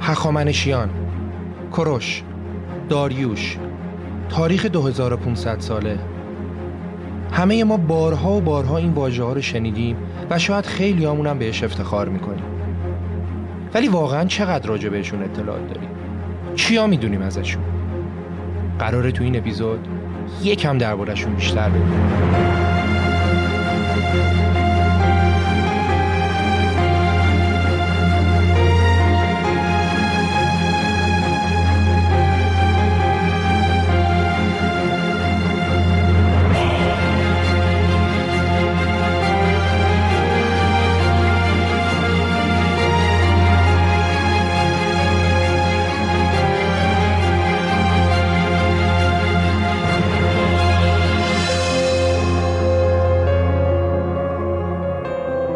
هخامنشیان کروش داریوش. تاریخ 2500 ساله. همه ما بارها و بارها این واژه ها رو شنیدیم و شاید خیلی هم بهش افتخار می‌کنیم. ولی واقعا چقدر راجع بهشون اطلاعات داریم؟ چیا می‌دونیم ازشون؟ قراره تو این اپیزود یکم دربارهشون بیشتر بدونیم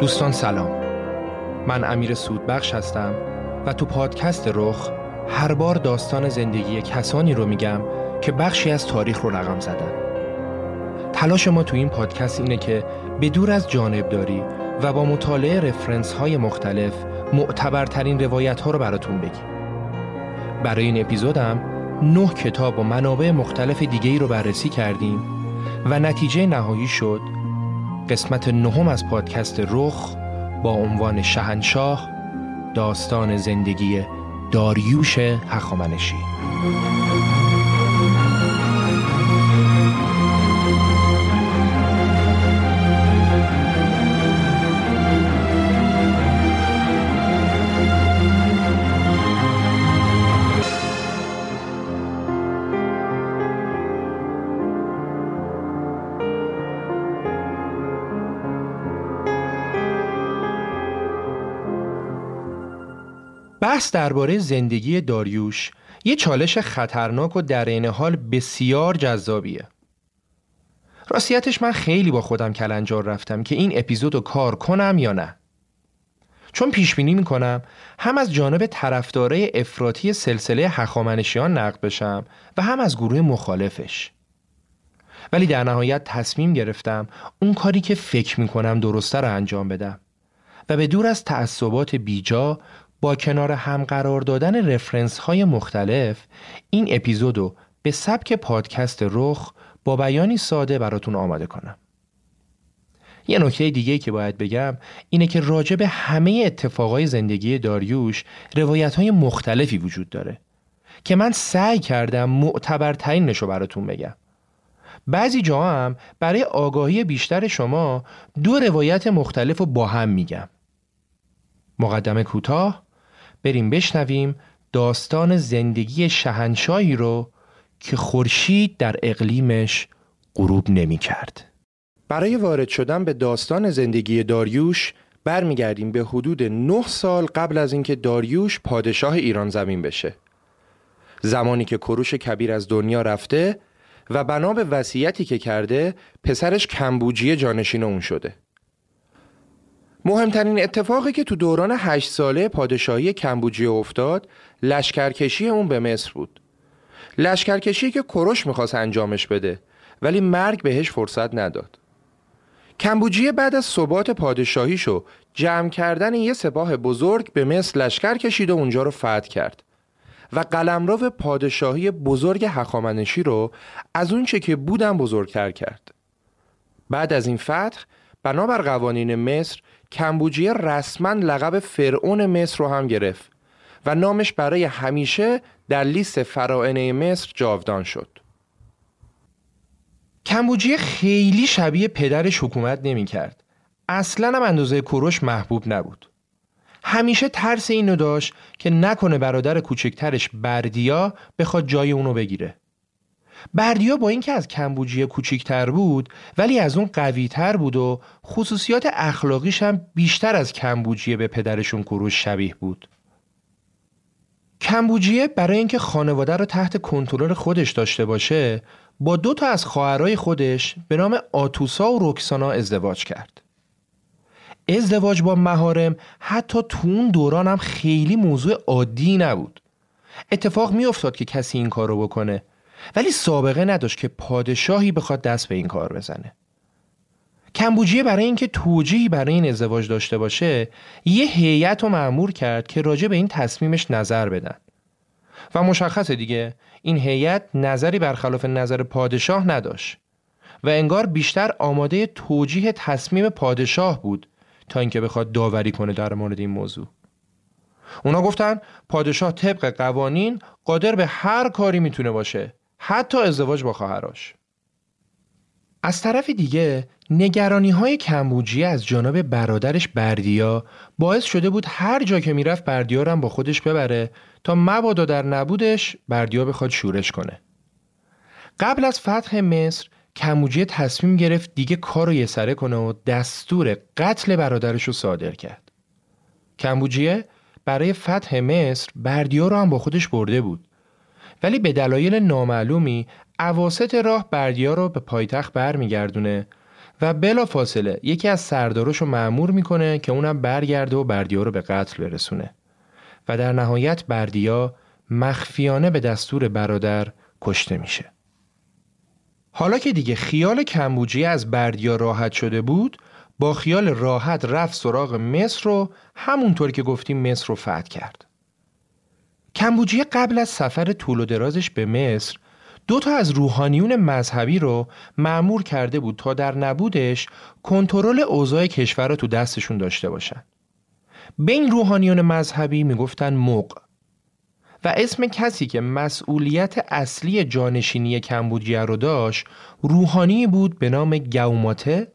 دوستان سلام. من امیر سودبخش هستم و تو پادکست رخ هر بار داستان زندگی کسانی رو میگم که بخشی از تاریخ رو رقم زدن. تلاش ما تو این پادکست اینه که به دور از جانبداری و با مطالعه رفرنس های مختلف معتبرترین روایت ها رو براتون بگیم. برای این اپیزودم نه کتاب و منابع مختلف دیگه ای رو بررسی کردیم و نتیجه نهایی شد قسمت نهم از پادکست رخ با عنوان شهنشاه داستان زندگی داریوش هخامنشی. بحث درباره زندگی داریوش یه چالش خطرناک و در عین حال بسیار جذابیه. راستیتش من خیلی با خودم کلنجار رفتم که این اپیزود کار کنم یا نه. چون پیش بینی می‌کنم هم از جانب طرفدارای افراطی سلسله هخامنشیان نقد بشم و هم از گروه مخالفش. ولی در نهایت تصمیم گرفتم اون کاری که فکر می‌کنم درسته رو انجام بدم و به دور از تعصبات بیجا با کنار هم قرار دادن رفرنس های مختلف این اپیزودو به سبک پادکست رخ با بیانی ساده براتون آماده کنم. یه نکته دیگه که باید بگم اینه که راجع به همه اتفاقای زندگی داریوش روایت های مختلفی وجود داره که من سعی کردم معتبرترین نشو براتون بگم. بعضی جاها هم برای آگاهی بیشتر شما دو روایت مختلف رو با هم میگم. مقدمه کوتاه بریم بشنویم داستان زندگی شهنشاهی رو که خورشید در اقلیمش غروب نمی کرد. برای وارد شدن به داستان زندگی داریوش برمیگردیم به حدود نه سال قبل از اینکه داریوش پادشاه ایران زمین بشه. زمانی که کروش کبیر از دنیا رفته و بنا به وصیتی که کرده پسرش کمبوجی جانشین اون شده. مهمترین اتفاقی که تو دوران هشت ساله پادشاهی کمبوجیه افتاد لشکرکشی اون به مصر بود. لشکرکشی که کروش می‌خواست انجامش بده ولی مرگ بهش فرصت نداد. کمبوجیه بعد از ثبات پادشاهیشو جمع کردن یه سپاه بزرگ به مصر لشکر کشید و اونجا رو فتح کرد. و قلمرو پادشاهی بزرگ حخامنشی رو از اونچه که بودن بزرگتر کرد. بعد از این فتح بنابر قوانین مصر کمبوجیه رسما لقب فرعون مصر رو هم گرفت و نامش برای همیشه در لیست فرائنه مصر جاودان شد. کمبوجیه خیلی شبیه پدرش حکومت نمی کرد. اصلا هم اندازه کوروش محبوب نبود. همیشه ترس اینو داشت که نکنه برادر کوچکترش بردیا بخواد جای اونو بگیره. بردیا با اینکه از کمبوجیه کوچیکتر بود ولی از اون قویتر بود و خصوصیات اخلاقیش هم بیشتر از کمبوجیه به پدرشون کوروش شبیه بود. کمبوجیه برای اینکه خانواده رو تحت کنترل خودش داشته باشه با دو تا از خواهرای خودش به نام آتوسا و روکسانا ازدواج کرد. ازدواج با مهارم حتی تو اون دوران هم خیلی موضوع عادی نبود. اتفاق می افتاد که کسی این کار رو بکنه ولی سابقه نداشت که پادشاهی بخواد دست به این کار بزنه. کمبوجیه برای اینکه توجیهی برای این ازدواج داشته باشه یه هیئت رو معمور کرد که راجع به این تصمیمش نظر بدن و مشخصه دیگه این هیئت نظری برخلاف نظر پادشاه نداشت و انگار بیشتر آماده توجیه تصمیم پادشاه بود تا اینکه بخواد داوری کنه در مورد این موضوع اونا گفتن پادشاه طبق قوانین قادر به هر کاری می‌تونه باشه حتی ازدواج با خواهرش از طرف دیگه نگرانی های کمبوجی از جانب برادرش بردیا باعث شده بود هر جا که می‌رفت بردیا رو با خودش ببره تا مبادا در نبودش بردیا بخواد شورش کنه. قبل از فتح مصر کمبوجی تصمیم گرفت دیگه کار رو سره کنه و دستور قتل برادرش رو صادر کرد. کمبوجیه برای فتح مصر بردیا رو هم با خودش برده بود. ولی به دلایل نامعلومی عواست راه بردیا رو به پایتخت برمیگردونه و بلا فاصله یکی از سرداراش رو معمور می‌کنه که اونم برگرده و بردیا رو به قتل برسونه و در نهایت بردیا مخفیانه به دستور برادر کشته میشه. حالا که دیگه خیال کمبوجی از بردیا راحت شده بود با خیال راحت رفت سراغ مصر رو همونطور که گفتیم مصر رو فتح کرد. کمبوجیه قبل از سفر طول و درازش به مصر دو تا از روحانیون مذهبی رو معمور کرده بود تا در نبودش کنترل اوضاع کشور رو تو دستشون داشته باشن. به این روحانیون مذهبی می‌گفتن موق و اسم کسی که مسئولیت اصلی جانشینی کمبوجیه رو داشت روحانی بود به نام گوماته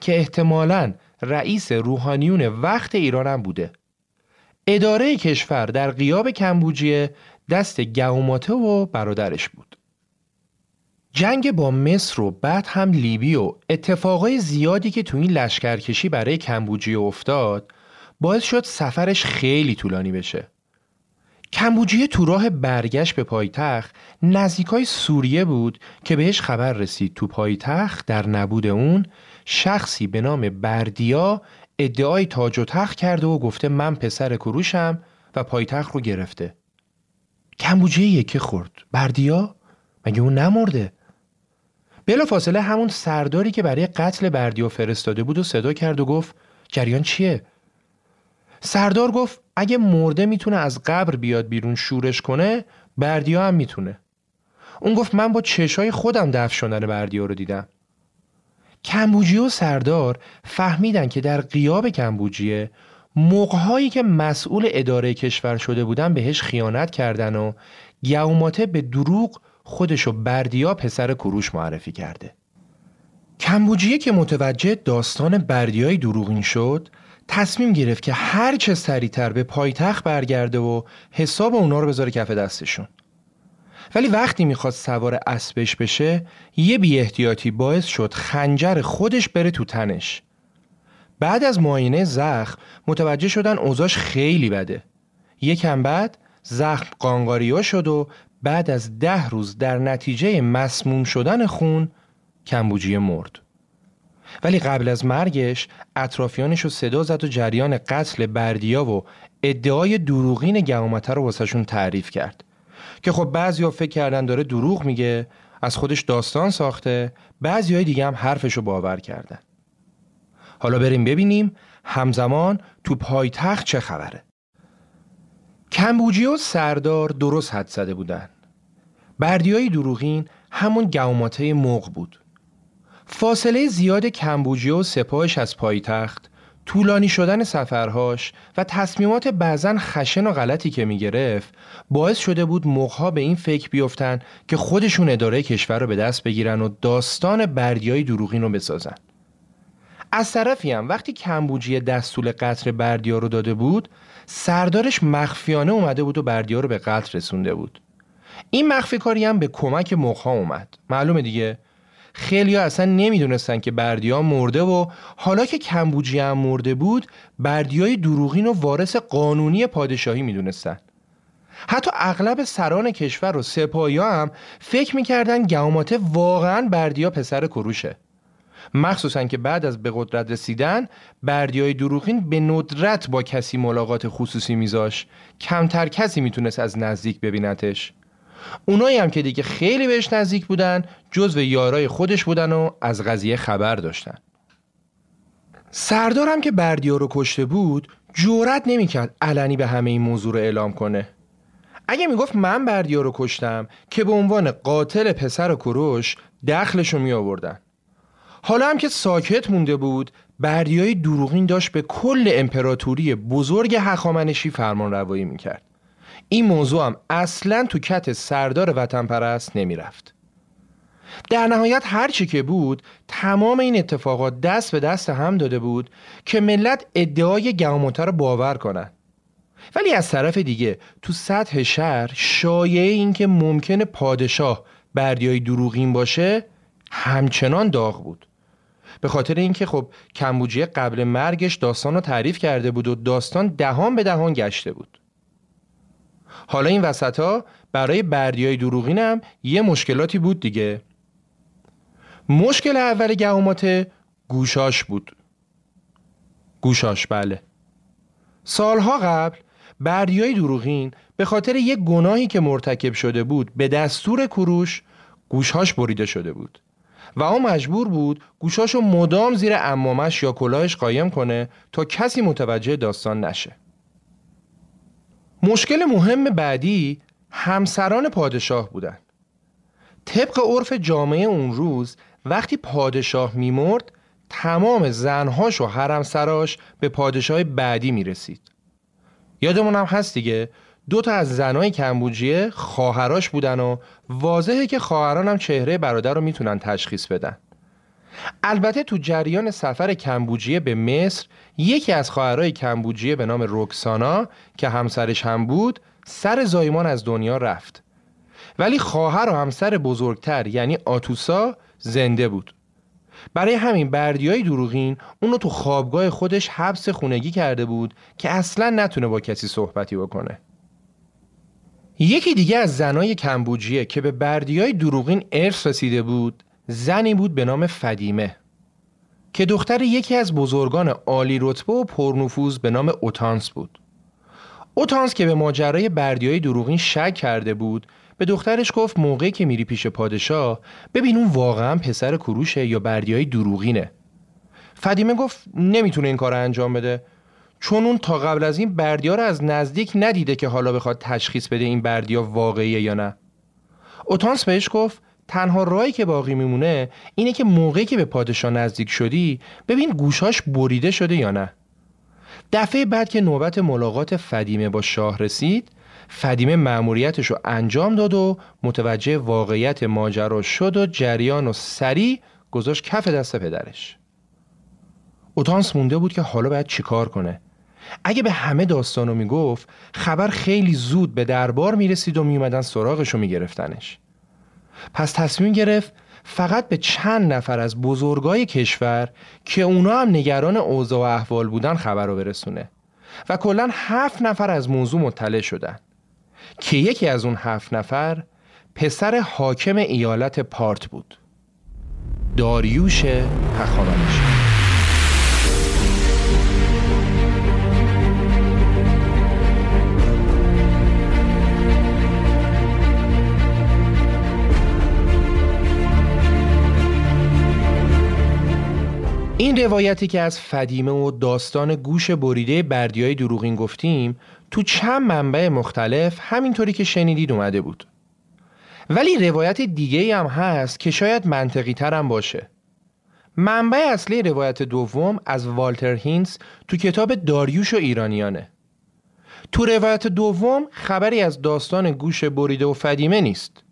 که احتمالاً رئیس روحانیون وقت ایران هم بوده. اداره کشور در قیاب کمبوجیه دست گوماته و برادرش بود. جنگ با مصر و بعد هم لیبی و اتفاقای زیادی که تو این لشکرکشی برای کمبوجیه افتاد باعث شد سفرش خیلی طولانی بشه. کمبوجیه تو راه برگشت به پایتخت نزدیکای سوریه بود که بهش خبر رسید تو پایتخت در نبود اون شخصی به نام بردیا ادعای تاج و تخت کرده و گفته من پسر کروشم و پایتخت رو گرفته. کمبوجیه یکی خورد. بردیا؟ مگه اون نمرده؟ بلا فاصله همون سرداری که برای قتل بردیا فرستاده بود و صدا کرد و گفت جریان چیه؟ سردار گفت اگه مرده می‌تونه از قبر بیاد بیرون شورش کنه بردیا هم می‌تونه. اون گفت من با چشای خودم دفع شدن بردیا رو دیدم. کمبوجیه و سردار فهمیدن که در قیاب کمبوجیه موقعهایی که مسئول اداره کشور شده بودن بهش خیانت کردن و گوماته به دروغ خودشو بردیا پسر کروش معرفی کرده. کمبوجیه که متوجه داستان بردیای دروغین شد تصمیم گرفت که هر چه سریعتر به پایتخت برگرده و حساب اونا رو بذاره کف دستشون. ولی وقتی می‌خواد سوار اسبش بشه یه بی احتیاطی باعث شد خنجر خودش بره تو تنش. بعد از معاینه زخم متوجه شدن اوزاش خیلی بده. یکم بعد زخم قانقاریا شد و بعد از ده روز در نتیجه مسموم شدن خون کمبوجیه مرد ولی قبل از مرگش اطرافیانش رو صدا زد و جریان قتل بردیا و ادعای دروغین گهامته رو واسهشون تعریف کرد که خب بعضیا فکر کردن داره دروغ میگه از خودش داستان ساخته بعضی های دیگه هم حرفش رو باور کردن. حالا بریم ببینیم همزمان تو پایتخت چه خبره. کمبوجی و سردار درست حد زده بودن. بردیای دروغین همون گوماته موق بود. فاصله زیاد کمبوجی و سپاهش از پایتخت طولانی شدن سفرهاش و تصمیمات بعضا خشن و غلطی که می‌گرفت باعث شده بود موقها به این فکر بیفتن که خودشون اداره کشور رو به دست بگیرن و داستان بردیای دروغین رو بسازن. از طرفی هم وقتی کمبوجی دستول قطر بردیا رو داده بود سردارش مخفیانه اومده بود و بردیا رو به قتل رسونده بود. این مخفی کاری هم به کمک مخها اومد. معلومه دیگه؟ خیلی ها اصلا نمی‌دونستن که بردیا مرده و حالا که کمبوجی هم مرده بود بردیای دروغین و وارث قانونی پادشاهی می‌دونستن. حتی اغلب سران کشور و سپاهی هم فکر می‌کردن گواماته واقعا بردیا پسر کروشه مخصوصا که بعد از به قدرت رسیدن بردیای دروغین به ندرت با کسی ملاقات خصوصی میذاش. کمتر کسی می‌تونست از نزدیک ببینتش. اونایی هم که دیگه خیلی بهش نزدیک بودن جزو یارای خودش بودن و از قضیه خبر داشتن. سردارم که بردیا رو کشته بود جورت نمی‌کرد علنی به همه این موضوع رو اعلام کنه. اگه می‌گفت من بردیا رو کشتم که به عنوان قاتل پسر کروش دخلش رو می آوردن حالا هم که ساکت مونده بود بردیای دروغین داشت به کل امپراتوری بزرگ هخامنشی فرمان روایی می‌کرد. این موضوع هم اصلا تو کت سردار وطن پرست نمی‌رفت. در نهایت هرچی که بود تمام این اتفاقات دست به دست هم داده بود که ملت ادعای گهاموته رو باور کنن. ولی از طرف دیگه تو سطح شهر شایعه این که ممکنه پادشاه بردیای دروغین باشه همچنان داغ بود. به خاطر اینکه خب کمبوجیه قبل مرگش داستان رو تعریف کرده بود و داستان دهان به دهان گشته بود. حالا این وسط ها برای بردیای هم یه مشکلاتی بود دیگه. مشکل اول گهومات گوشاش بود. گوشاش بله. سالها قبل بردیای دروغین به خاطر یک گناهی که مرتکب شده بود به دستور کروش گوشهاش بریده شده بود و او مجبور بود گوشاشو مدام زیر امامش یا کلاهش قایم کنه تا کسی متوجه داستان نشه. مشکل مهم بعدی همسران پادشاه بودن. طبق عرف جامعه اون روز وقتی پادشاه میمرد تمام زنهاش و حرمسراش به پادشاه بعدی می‌رسید. یادمون هم هست دیگه دو تا از زنای کمبوجیه خواهراش بودن و واضحه که خواهران هم چهره برادر رو می‌تونن تشخیص بدن. البته تو جریان سفر کمبوجیه به مصر یکی از خواهرای کمبوجیه به نام روکسانا که همسرش هم بود سر زایمان از دنیا رفت. ولی خواهر و همسر بزرگتر یعنی آتوسا زنده بود. برای همین بردیای دروغین اونو تو خوابگاه خودش حبس خونگی کرده بود که اصلا نتونه با کسی صحبتی بکنه. یکی دیگه از زنای کمبوجیه که به بردیای دروغین ارث رسیده بود زنی بود به نام فدیمه که دختر یکی از بزرگان عالی رتبه و پرنفوذ به نام اوتانس بود. اوتانس که به ماجرای بردیای دروغین شک کرده بود به دخترش گفت موقعی که میری پیش پادشاه ببین اون واقعا پسر کروشه یا بردیای دروغینه. فدیمه گفت نمی‌تونه این کار انجام بده چون اون تا قبل از این بردیا رو از نزدیک ندیده که حالا بخواد تشخیص بده این بردیا واقعیه یا نه. اوتانس بهش گفت تنها رایی که باقی میمونه اینه که موقعی که به پادشاه نزدیک شدی ببین گوشاش بریده شده یا نه. دفعه بعد که نوبت ملاقات فدیمه با شاه رسید فدیمه مأموریتش رو انجام داد و متوجه واقعیت ماجرا شد و جریان و سری گذاشت کف دست پدرش. اوتانس مونده بود که حالا باید چیکار کنه. اگه به همه داستانو می‌گفت خبر خیلی زود به دربار می‌رسید و میومدن سراغش و میگرفتنش. پس تصمیم گرفت فقط به چند نفر از بزرگای کشور که اونا هم نگران اوضاع و احوال بودن خبر رو برسونه و کلا هفت نفر از موضوع مطلع شدن. که یکی از اون هفت نفر پسر حاکم ایالت پارت بود. داریوش هخامنشی این روایتی که از فدیمه و داستان گوش بریده بردیای دروغین گفتیم تو چند منبع مختلف همینطوری که شنیدید اومده بود. ولی روایت دیگه هم هست که شاید منطقی ترم باشه. منبع اصلی روایت دوم از والتر هینز تو کتاب داریوش و ایرانیانه. تو روایت دوم خبری از داستان گوش بریده و فدیمه نیست.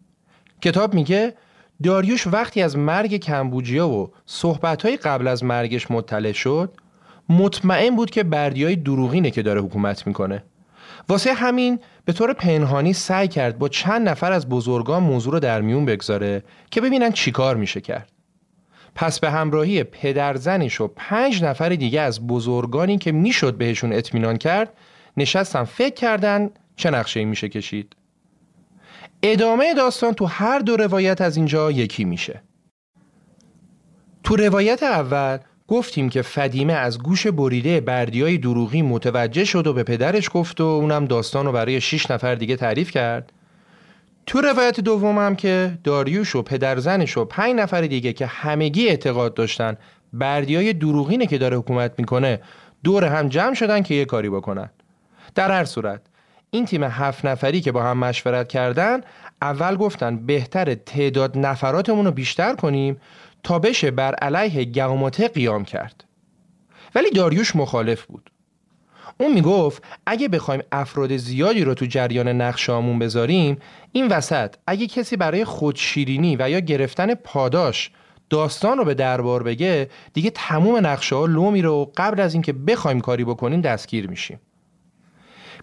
کتاب میگه داریوش وقتی از مرگ کمبوجیا و صحبتهای قبل از مرگش مطلع شد مطمئن بود که بردیای دروغینه که داره حکومت می‌کنه. واسه همین به طور پنهانی سعی کرد با چند نفر از بزرگان موضوع رو در میون بگذاره که ببینن چیکار میشه کرد. پس به همراهی پدرزنش و پنج نفر دیگه از بزرگانی که می‌شد بهشون اطمینان کرد نشستن فکر کردن چه نقشه میشه کشید. ادامه داستان تو هر دو روایت از اینجا یکی میشه. تو روایت اول گفتیم که فدیمه از گوش بریده بردیای دروغی متوجه شد و به پدرش گفت و اونم داستان رو برای 6 نفر دیگه تعریف کرد. تو روایت دوم هم که داریوش و پدرزنش و پنج نفر دیگه که همگی اعتقاد داشتن بردیای دروغینه که داره حکومت می‌کنه دور هم جمع شدن که یه کاری بکنن. در هر صورت این تیم هفت نفری که با هم مشورت کردن اول گفتن بهتر تعداد نفراتمون رو بیشتر کنیم تا بشه بر علیه گوماته قیام کرد. ولی داریوش مخالف بود. اون می‌گفت اگه بخوایم افراد زیادی رو تو جریان نقشامون بذاریم این وسط اگه کسی برای خودشیرینی و یا گرفتن پاداش داستان رو به دربار بگه دیگه تموم نقشه ها لو میره و قبل از اینکه بخوایم کاری بکنیم دستگیر میشیم.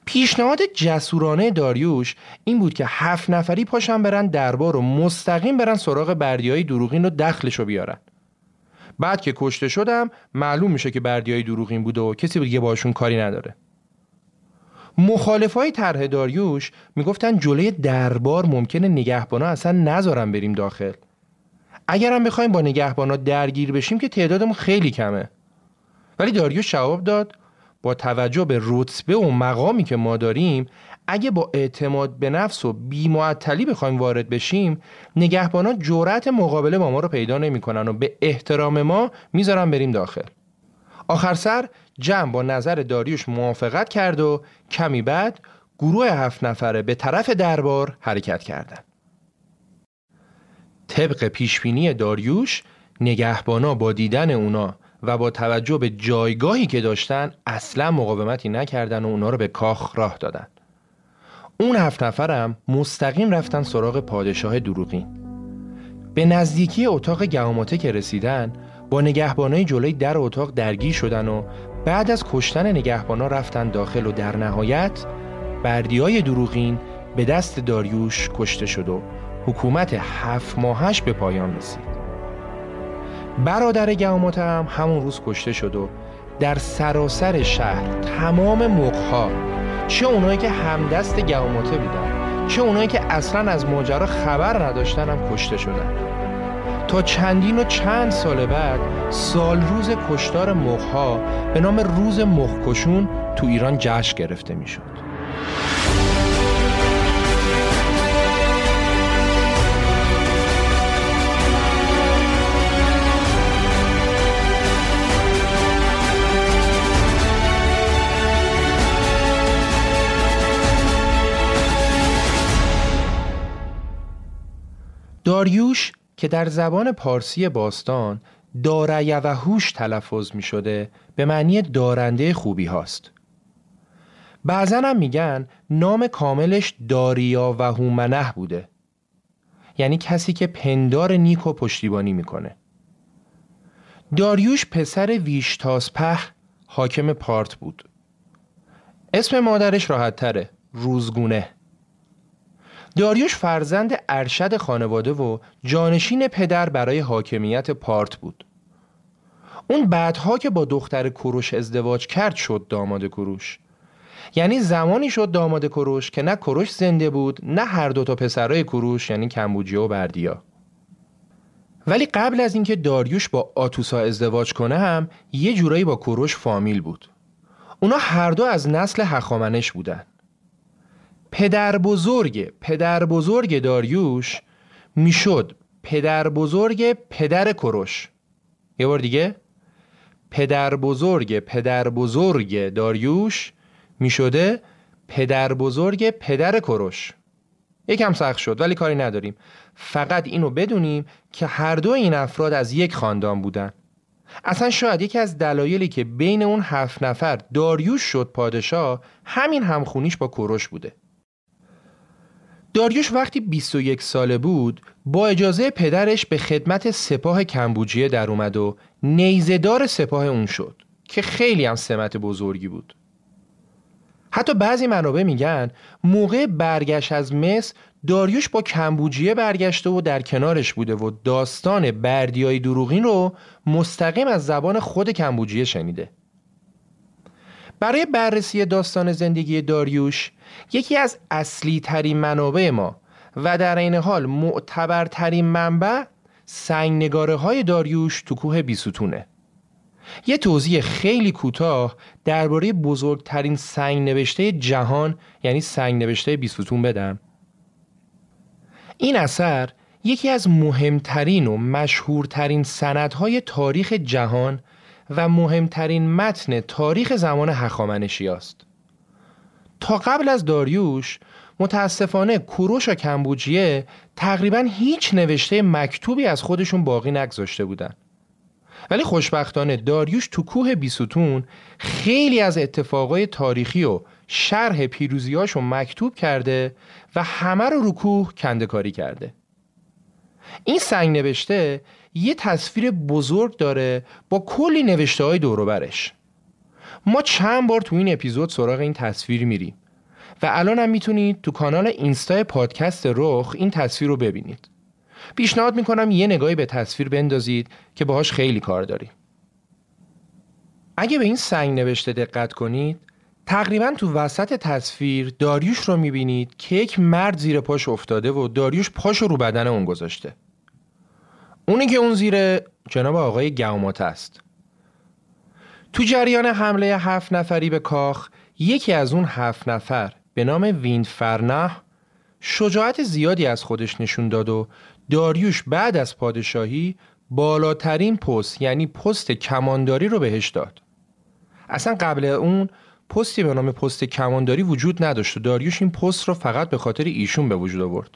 پیشنهاد جسورانه داریوش این بود که هفت نفری پاشن برن دربار و مستقیم برن سراغ بردیای دروغین رو دخلش رو بیارن. بعد که کشته شدم معلوم میشه که بردیای دروغین بوده و کسی دیگه باشون کاری نداره. مخالفای طرح داریوش می‌گفتن جلوی دربار ممکنه نگهبانا اصلا نذارن بریم داخل. اگرم بخوایم با نگهبانا درگیر بشیم که تعدادمون خیلی کمه. ولی داریوش جواب داد با توجه به رتبه و مقامی که ما داریم اگه با اعتماد به نفس و بیمعطلی بخوایم وارد بشیم نگهبانان جرأت مقابله با ما رو پیدا نمی‌کنن و به احترام ما می‌ذارن بریم داخل آخر سر جمع با نظر داریوش موافقت کرد و کمی بعد گروه هفت نفره به طرف دربار حرکت کردند. طبق پیشبینی داریوش نگهبانا با دیدن اونا و با توجه به جایگاهی که داشتن اصلا مقاومتی نکردن و اونا رو به کاخ راه دادن. اون هفت نفرم مستقیم رفتن سراغ پادشاه دروغین. به نزدیکی اتاق گهاماته که رسیدن با نگهبانای جلوی در اتاق درگیر شدن و بعد از کشتن نگهبانا رفتن داخل و در نهایت بردیای دروغین به دست داریوش کشته شد و حکومت هفت ماهش به پایان رسید. برادر گهاماته هم همون روز کشته شد و در سراسر شهر تمام مقها چه اونایی که همدست گهاماته بودن چه اونایی که اصلا از ماجرا خبر نداشتن هم کشته شدن تا چندین و چند سال بعد سال روز کشتار مخها به نام روز مخکشون تو ایران جشن گرفته می‌شد. داریوش که در زبان پارسی باستان هوش تلفظ می شده به معنی دارنده خوبی هاست. بعضا هم میگن نام کاملش داریا و هومنه بوده. یعنی کسی که پندار نیک و پشتیبانی می‌کنه. داریوش پسر ویشتاسپه حاکم پارت بود. اسم مادرش راحت تره روزگونه داریوش فرزند ارشد خانواده و جانشین پدر برای حاکمیت پارت بود. اون بعدها که با دختر کروش ازدواج کرد شد داماد کروش. یعنی زمانی شد داماد کروش که نه کروش زنده بود نه هر دو تا پسرای کروش یعنی کمبوجیا و بردیا. ولی قبل از اینکه داریوش با آتوسا ازدواج کنه هم یه جورایی با کوروش فامیل بود اونا هر دو از نسل هخامنش بودن پدر بزرگ پدر بزرگ داریوش می‌شد. پدر بزرگ پدر کوروش. یه بار دیگه. پدر بزرگ پدر بزرگ داریوش می‌شده پدر بزرگ پدر کوروش. یکم سخت شد ولی کاری نداریم. فقط اینو بدونیم که هر دو این افراد از یک خاندان بودن. اصلا شاید یکی از دلایلی که بین اون هفت نفر داریوش شد پادشاه همین همخونیش با کوروش بوده. داریوش وقتی 21 ساله بود با اجازه پدرش به خدمت سپاه کمبوجیه در اومد و نیزدار سپاه اون شد که خیلی هم سمت بزرگی بود. حتی بعضی منابع میگن موقع برگشت از مصر داریوش با کمبوجیه برگشته و در کنارش بوده و داستان بردیای دروغین رو مستقیم از زبان خود کمبوجیه شنیده. برای بررسی داستان زندگی داریوش یکی از اصلی ترین منابع ما و در این حال معتبرترین منبع سنگ نگاره های داریوش تو کوه بیستونه. یه توضیح خیلی کوتاه درباره بزرگترین سنگ نوشته جهان یعنی سنگ نوشته بیستون بدم. این اثر یکی از مهمترین و مشهورترین سندهای تاریخ جهان و مهمترین متن تاریخ زمان هخامنشی است. تا قبل از داریوش متاسفانه کوروش و کمبوجیه تقریبا هیچ نوشته مکتوبی از خودشون باقی نگذاشته بودن. ولی خوشبختانه داریوش تو کوه بیستون خیلی از اتفاقای تاریخی و شرح پیروزیاشو مکتوب کرده و همه رو رو کوه کندکاری کرده. این سنگ نوشته یه تصویر بزرگ داره با کلی نوشته های دوروبرش. ما چند بار تو این اپیزود سراغ این تصویر میریم و الان هم می‌تونید تو کانال اینستا پادکست رخ این تصویر رو ببینید. پیشنهاد می‌کنم یه نگاهی به تصویر بندازید که باهاش خیلی کار داریم. اگه به این سنگ نوشته دقت کنید تقریبا تو وسط تصویر داریوش رو می‌بینید که یک مرد زیر پاش افتاده و داریوش پاش رو بدن اون گذاشته. اونی که اون زیر جناب آقای گومات است. تو جریان حمله هفت نفری به کاخ یکی از اون هفت نفر به نام ویند فرنه شجاعت زیادی از خودش نشون داد و داریوش بعد از پادشاهی بالاترین پست یعنی پست کمانداری رو بهش داد. اصلا قبل اون پستی به نام پست کمانداری وجود نداشت و داریوش این پست رو فقط به خاطر ایشون به وجود آورد.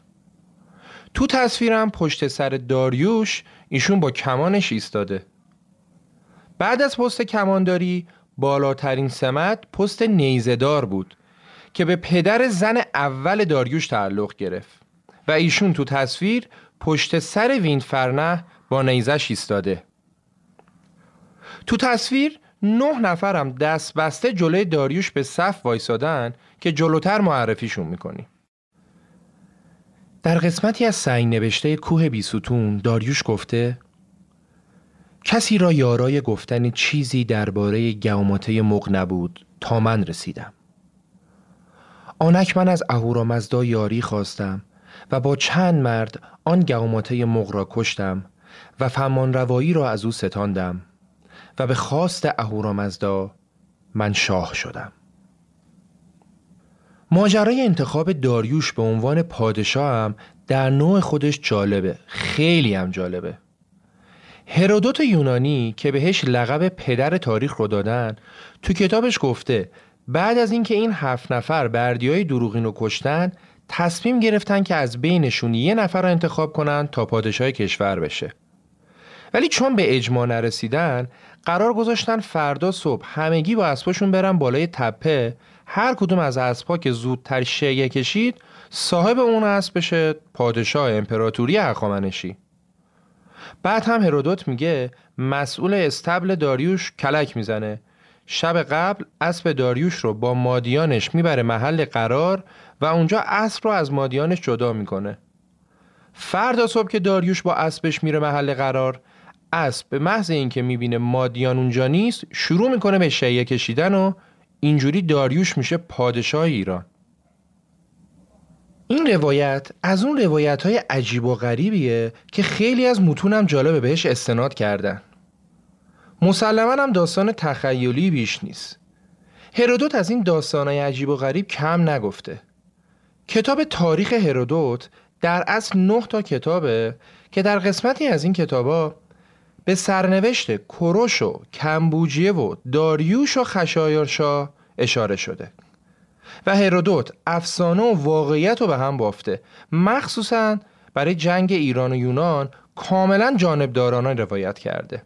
تو تصویرم پشت سر داریوش ایشون با کمانش ایستاده. بعد از پست کمانداری بالاترین سمت پست نیزدار بود که به پدر زن اول داریوش تعلق گرفت و ایشون تو تصویر پشت سر ویندفرنه با نیزش ایستاده. تو تصویر نه نفرم دست بسته جلوی داریوش به صف وایسادن که جلوتر معرفیشون می‌کنیم در قسمتی از سنگ نوشته کوه بیستون داریوش گفته کسی را یارای گفتن چیزی درباره گوماته مغ نبود تا من رسیدم. آنک من از اهورامزدا یاری خواستم و با چند مرد آن گوماته مغ را کشتم و فمان روایی را از او ستاندم و به خواست اهورامزدا من شاه شدم. ماجرای انتخاب داریوش به عنوان پادشاه هم در نوع خودش جالبه. خیلی هم جالبه. هرودوت یونانی که بهش لقب پدر تاریخ رو دادن تو کتابش گفته بعد از اینکه این هفت نفر بردیای دروغین رو کشتن تصمیم گرفتن که از بینشون یه نفر رو انتخاب کنن تا پادشاه کشور بشه. ولی چون به اجماع نرسیدن قرار گذاشتن فردا صبح همگی با اسباشون برن بالای تپه هر کدوم از اسبها که زودتر شیعه کشید صاحب اون اسب بشه پادشاه امپراتوری هخامنشی بعد هم هرودوت میگه مسئول استبل داریوش کلک می‌زنه. شب قبل اسب داریوش رو با مادیانش می‌بره محل قرار و اونجا اسب رو از مادیانش جدا می‌کنه. فردا صبح که داریوش با اسبش میره محل قرار اسب به محض اینکه می‌بینه مادیان اونجا نیست شروع می‌کنه به شیعه کشیدن و اینجوری داریوش میشه پادشاه ایران. این روایت از اون روایت های عجیب و غریبیه که خیلی از متونم جالبه بهش استناد کردن. مسلما هم داستان تخیلی بیش نیست. هرودوت از این داستانهای عجیب و غریب کم نگفته. کتاب تاریخ هرودوت در اصل نه تا کتابه که در قسمتی از این کتابا به سرنوشت کروش و کمبوجیه و داریوش و خشایارشا اشاره شده. و هرودوت افسانه و واقعیت رو به هم بافته. مخصوصا برای جنگ ایران و یونان کاملا جانبدارانه روایت کرده.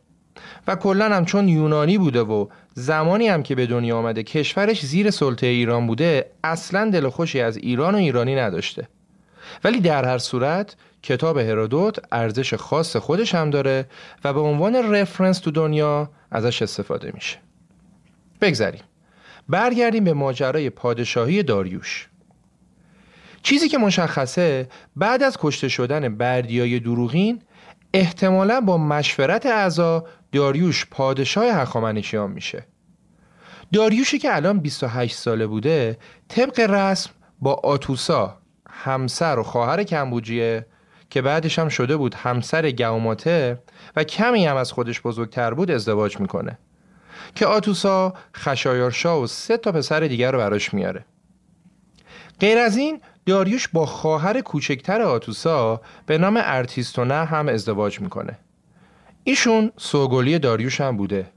و کلا هم چون یونانی بوده و زمانی هم که به دنیا آمده کشورش زیر سلطه ایران بوده اصلا دل خوشی از ایران و ایرانی نداشته. ولی در هر صورت کتاب هرودوت ارزش خاص خودش هم داره و به عنوان رفرنس تو دنیا ازش استفاده میشه. بگذریم. برگردیم به ماجرای پادشاهی داریوش. چیزی که مشخصه بعد از کشته شدن بردیای دروغین احتمالا با مشورت اعضا داریوش پادشاه هخامنشیان میشه. داریوشی که الان 28 ساله بوده طبق رسم با آتوسا همسر و خواهر کمبوجیه که بعدش هم شده بود همسر گوماته و کمی هم از خودش بزرگتر بود ازدواج می‌کنه. که آتوسا خشایارشا و سه تا پسر دیگر رو براش میاره. غیر از این داریوش با خواهر کوچکتر آتوسا به نام ارتیستونه هم ازدواج می‌کنه. ایشون سوگلی داریوش هم بوده.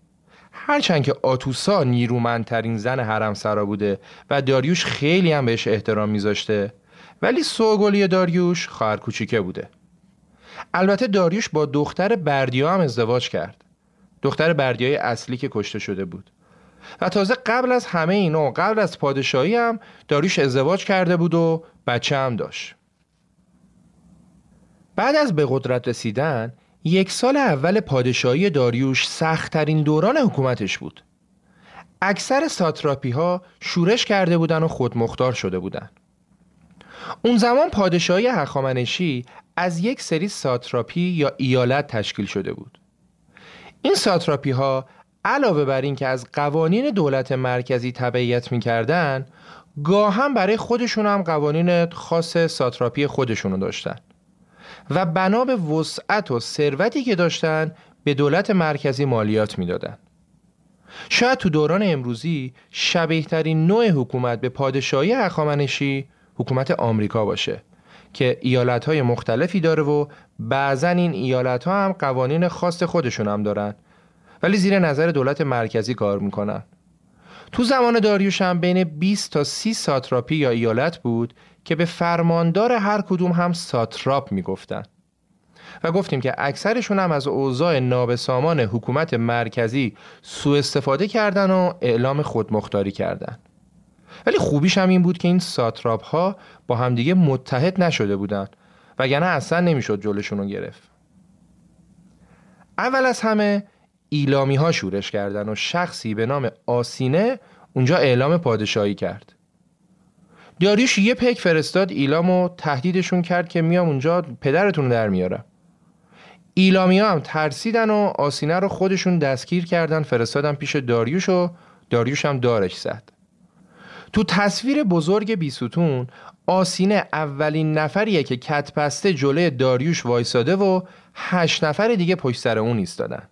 هرچند که آتوسا نیرومندترین زن حرم سرا بوده و داریوش خیلی هم بهش احترام میذاشته ولی سوگلی داریوش خواهر کوچیکه بوده. البته داریوش با دختر بردیا هم ازدواج کرد. دختر بردیای اصلی که کشته شده بود. و تازه قبل از همه اینا قبل از پادشاهی هم داریوش ازدواج کرده بود و بچه هم داشت. بعد از به قدرت رسیدن یک سال اول پادشاهی داریوش سختترین دوران حکومتش بود. اکثر ساتراپی ها شورش کرده بودن و خودمختار شده بودن. اون زمان پادشاهی هخامنشی از یک سری ساتراپی یا ایالت تشکیل شده بود. این ساتراپی ها علاوه بر این که از قوانین دولت مرکزی تبعیت می‌کردن گاه هم برای خودشون هم قوانین خاص ساتراپی خودشونو داشتن و بنا به وسعت و ثروتی که داشتن به دولت مرکزی مالیات می‌دادن. شاید تو دوران امروزی شبیه ترین نوع حکومت به پادشاهی هخامنشی حکومت آمریکا باشه که ایالت های مختلفی داره و بعضا این ایالت ها هم قوانین خاص خودشون هم دارن. ولی زیر نظر دولت مرکزی کار می‌کنن. تو زمان داریوش هم بین 20 تا 30 ساتراپی یا ایالت بود که به فرماندار هر کدوم هم ساتراپ می‌گفتن. و گفتیم که اکثرشون هم از اوضاع نابسامان حکومت مرکزی سوء استفاده کردن و اعلام خودمختاری کردن. ولی خوبیش هم این بود که این ساتراپ ها با همدیگه متحد نشده بودن وگرنه اصلا نمی‌شد جلوشون رو گرفت. اول از همه ایلامی ها شورش کردن و شخصی به نام آسینه اونجا اعلام پادشاهی کرد. داریوش یه پک فرستاد ایلام و تهدیدشون کرد که میام اونجا پدرتون در میارم. ایلامی ها هم ترسیدن و آسینه رو خودشون دستگیر کردن فرستادن پیش داریوش و داریوش هم دارش زد. تو تصویر بزرگ بیستون آسینه اولین نفریه که کتپسته جلوی داریوش وایساده و هشت نفر دیگه پشت سر اون ایستادن.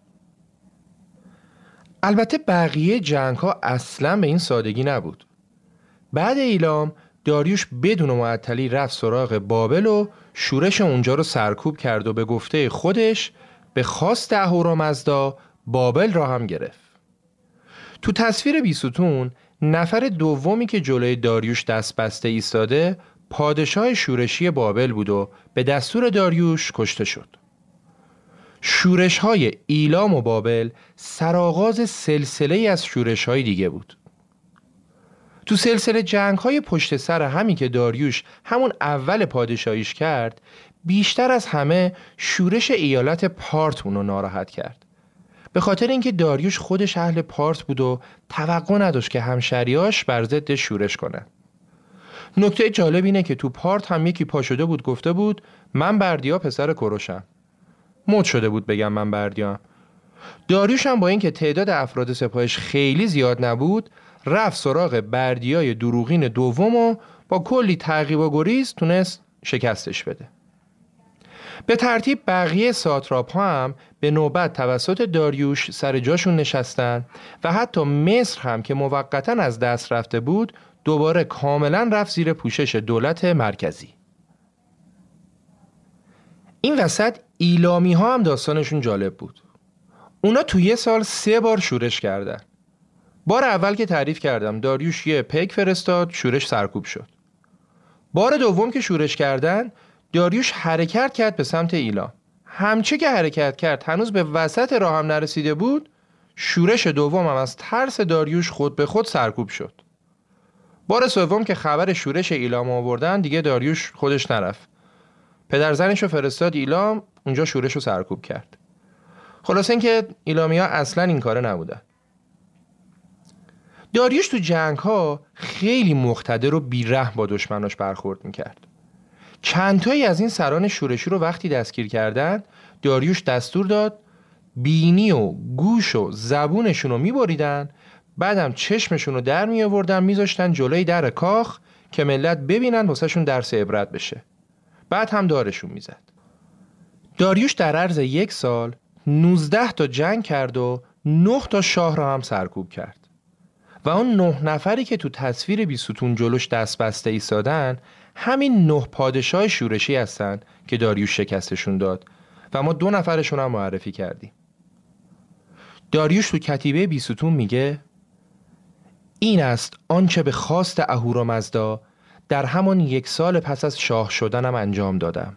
البته بقیه جنگ ها اصلا به این سادگی نبود. بعد ایلام داریوش بدون معطلی رفت سراغ بابل و شورش اونجا رو سرکوب کرد و به گفته خودش به خواست اهورامزدا بابل را هم گرفت. تو تصویر بیستون نفر دومی که جلوی داریوش دست بسته ایستاده پادشاه شورشی بابل بود و به دستور داریوش کشته شد. شورش های ایلام و بابل سرآغاز سلسله از شورش های دیگه بود. تو سلسله جنگ های پشت سر همین که داریوش همون اول پادشاهیش کرد بیشتر از همه شورش ایالت پارت اونو ناراحت کرد. به خاطر اینکه داریوش خودش اهل پارت بود و توقع نداشت که همشریاش بر ضد شورش کنه. نکته جالب اینه که تو پارت هم یکی پا شده بود گفته بود من بردیا پسر کروشم. مد شده بود بگم من بردیا. داریوش هم با اینکه تعداد افراد سپاهش خیلی زیاد نبود رفت سراغ بردیای دروغین دوم و با کلی تعقیب و گریز تونست شکستش بده به ترتیب بقیه ساتراپ ها هم به نوبت توسط داریوش سر جاشون نشستن و حتی مصر هم که موقتا از دست رفته بود دوباره کاملا رفت زیر پوشش دولت مرکزی. این وسط ایلامی ها هم داستانشون جالب بود. اونا توی یه سال سه بار شورش کردن. بار اول که تعریف کردم داریوش یه پک فرستاد شورش سرکوب شد. بار دوم که شورش کردن داریوش حرکت کرد به سمت ایلام همچه که حرکت کرد هنوز به وسط راه هم نرسیده بود شورش دوم هم از ترس داریوش خود به خود سرکوب شد. بار سوم که خبر شورش ایلام آوردن دیگه داریوش خودش نرفت. پدر زنش رو فرستاد ایلام اونجا شورش رو سرکوب کرد. خلاص اینکه ایلامیا اصلا این کاره نبودن داریوش تو جنگ ها خیلی مقتدر و بیره با دشمناش برخورد می‌کرد. چندتایی از این سران شورشی رو وقتی دستگیر کردن داریوش دستور داد بینی و گوش و زبونشون رو میبریدن بعدم چشمشون رو در می آوردن میذاشتن جلوی در کاخ که ملت ببینن واسهشون درس عبرت بشه. بعد هم دارشون می‌زد. داریوش در عرض یک سال 19 تا جنگ کرد و 9 تا شاه را هم سرکوب کرد. و اون نه نفری که تو تصویر بیستون جلوش دست بسته ایستادن همین نه پادشاه شورشی هستن که داریوش شکستشون داد و ما دو نفرشون هم معرفی کردیم. داریوش تو کتیبه بیستون میگه این است آنچه به خواست اهورامزدا در همان یک سال پس از شاه شدنم انجام دادم.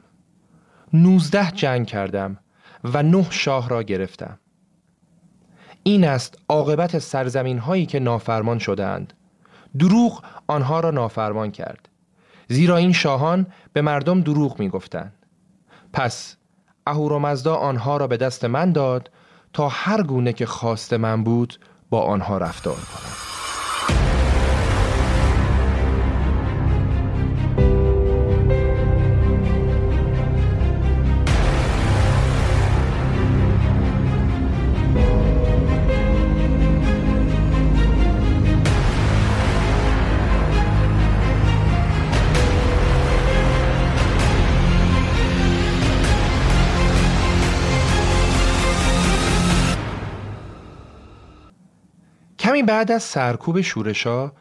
نوزده جنگ کردم و نه شاه را گرفتم. این است عاقبت سرزمین هایی که نافرمان شدند دروغ آنها را نافرمان کرد. زیرا این شاهان به مردم دروغ می گفتند پس اهورامزدا آنها را به دست من داد تا هر گونه که خواست من بود با آنها رفتار کنم. کمی بعد از سرکوب شورشا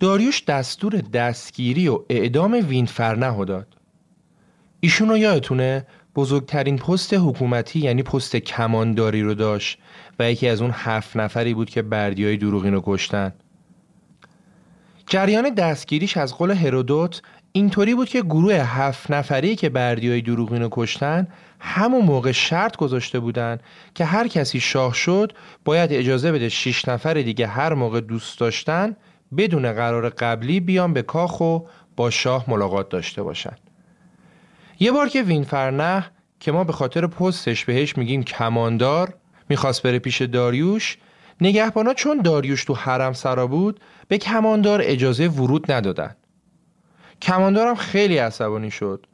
داریوش دستور دستگیری و اعدام وینفرنه داد. ایشون رو یادتونه بزرگترین پست حکومتی یعنی پست کمانداری رو داشت و یکی از اون هفت نفری بود که بردیای دروغین رو کشتن. جریان دستگیریش از قول هرودوت اینطوری بود که گروه هفت نفری که بردیای دروغین رو کشتن همون موقع شرط گذاشته بودن که هر کسی شاه شد باید اجازه بده شیش نفر دیگه هر موقع دوست داشتن بدون قرار قبلی بیان به کاخ و با شاه ملاقات داشته باشن. یه بار که وینفرنه که ما به خاطر پستش بهش میگیم کماندار می‌خواست بره پیش داریوش نگهبانا چون داریوش تو حرم سرا بود به کماندار اجازه ورود ندادن. کماندارم خیلی عصبانی شد.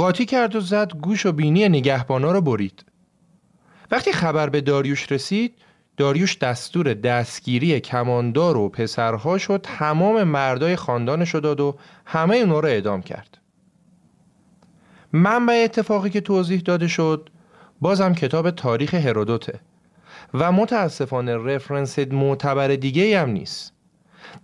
قاطی کرد و زد گوش و بینی نگهبانا رو برید. وقتی خبر به داریوش رسید داریوش دستور دستگیری کماندار و پسرهاش و تمام مردای خاندانش داد و همه اونا رو اعدام کرد. منبع اتفاقی که توضیح داده شد بازم کتاب تاریخ هرودوته و متاسفانه رفرنس معتبر دیگه هم نیست.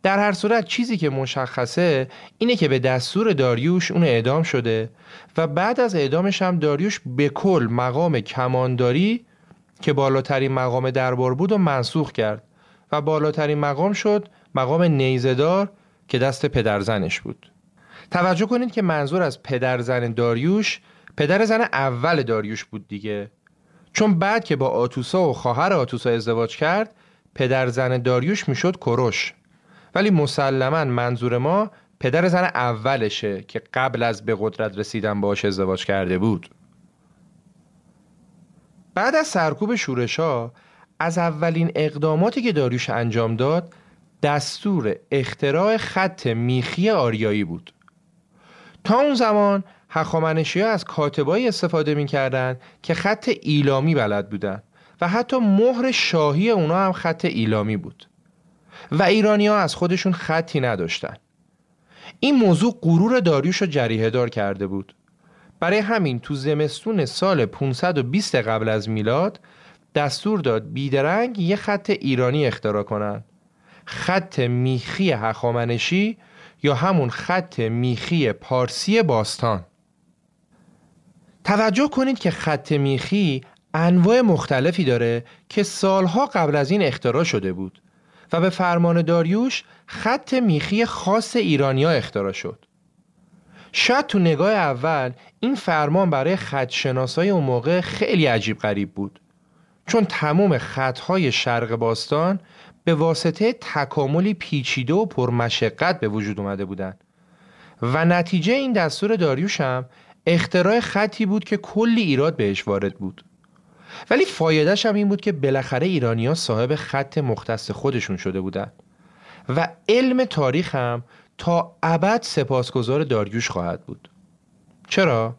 در هر صورت چیزی که مشخصه اینه که به دستور داریوش اون اعدام شده و بعد از اعدامش هم داریوش به کل مقام کمانداری که بالاترین مقام دربار بود و منسوخ کرد و بالاترین مقام شد مقام نیزدار که دست پدرزنش بود. توجه کنید که منظور از پدرزن داریوش پدر زن اول داریوش بود دیگه. چون بعد که با آتوسا و خواهر آتوسا ازدواج کرد پدرزن داریوش می‌شد کروش ولی مسلما منظور ما پدر زن اولشه که قبل از به قدرت رسیدن باش ازدواج کرده بود. بعد از سرکوب شورشا از اولین اقداماتی که داریوش انجام داد دستور اختراع خط میخی آریایی بود. تا اون زمان هخامنشی ها از کاتبایی استفاده می‌کردن که خط ایلامی بلد بودن و حتی مهر شاهی اونا هم خط ایلامی بود. و ایرانی ها از خودشون خطی نداشتن. این موضوع غرور داریوش رو جریه دار کرده بود. برای همین تو زمستون سال 520 قبل از میلاد دستور داد بیدرنگ یه خط ایرانی اختراع کنن. خط میخی هخامنشی یا همون خط میخی پارسی باستان. توجه کنید که خط میخی انواع مختلفی داره که سالها قبل از این اختراع شده بود. و به فرمان داریوش خط میخی خاص ایرانیا اختراع شد. شاید تو نگاه اول این فرمان برای خطشناسای اون موقع خیلی عجیب غریب بود. چون تمام خطهای شرق باستان به واسطه تکاملی پیچیده و پرمشقت به وجود اومده بودند. و نتیجه این دستور داریوش هم اختراع خطی بود که کلی ایراد بهش وارد بود. ولی فایدهش هم این بود که بالاخره ایرانیا صاحب خط مختص خودشون شده بودند و علم تاریخ هم تا ابد سپاسگزار داریوش خواهد بود. چرا؟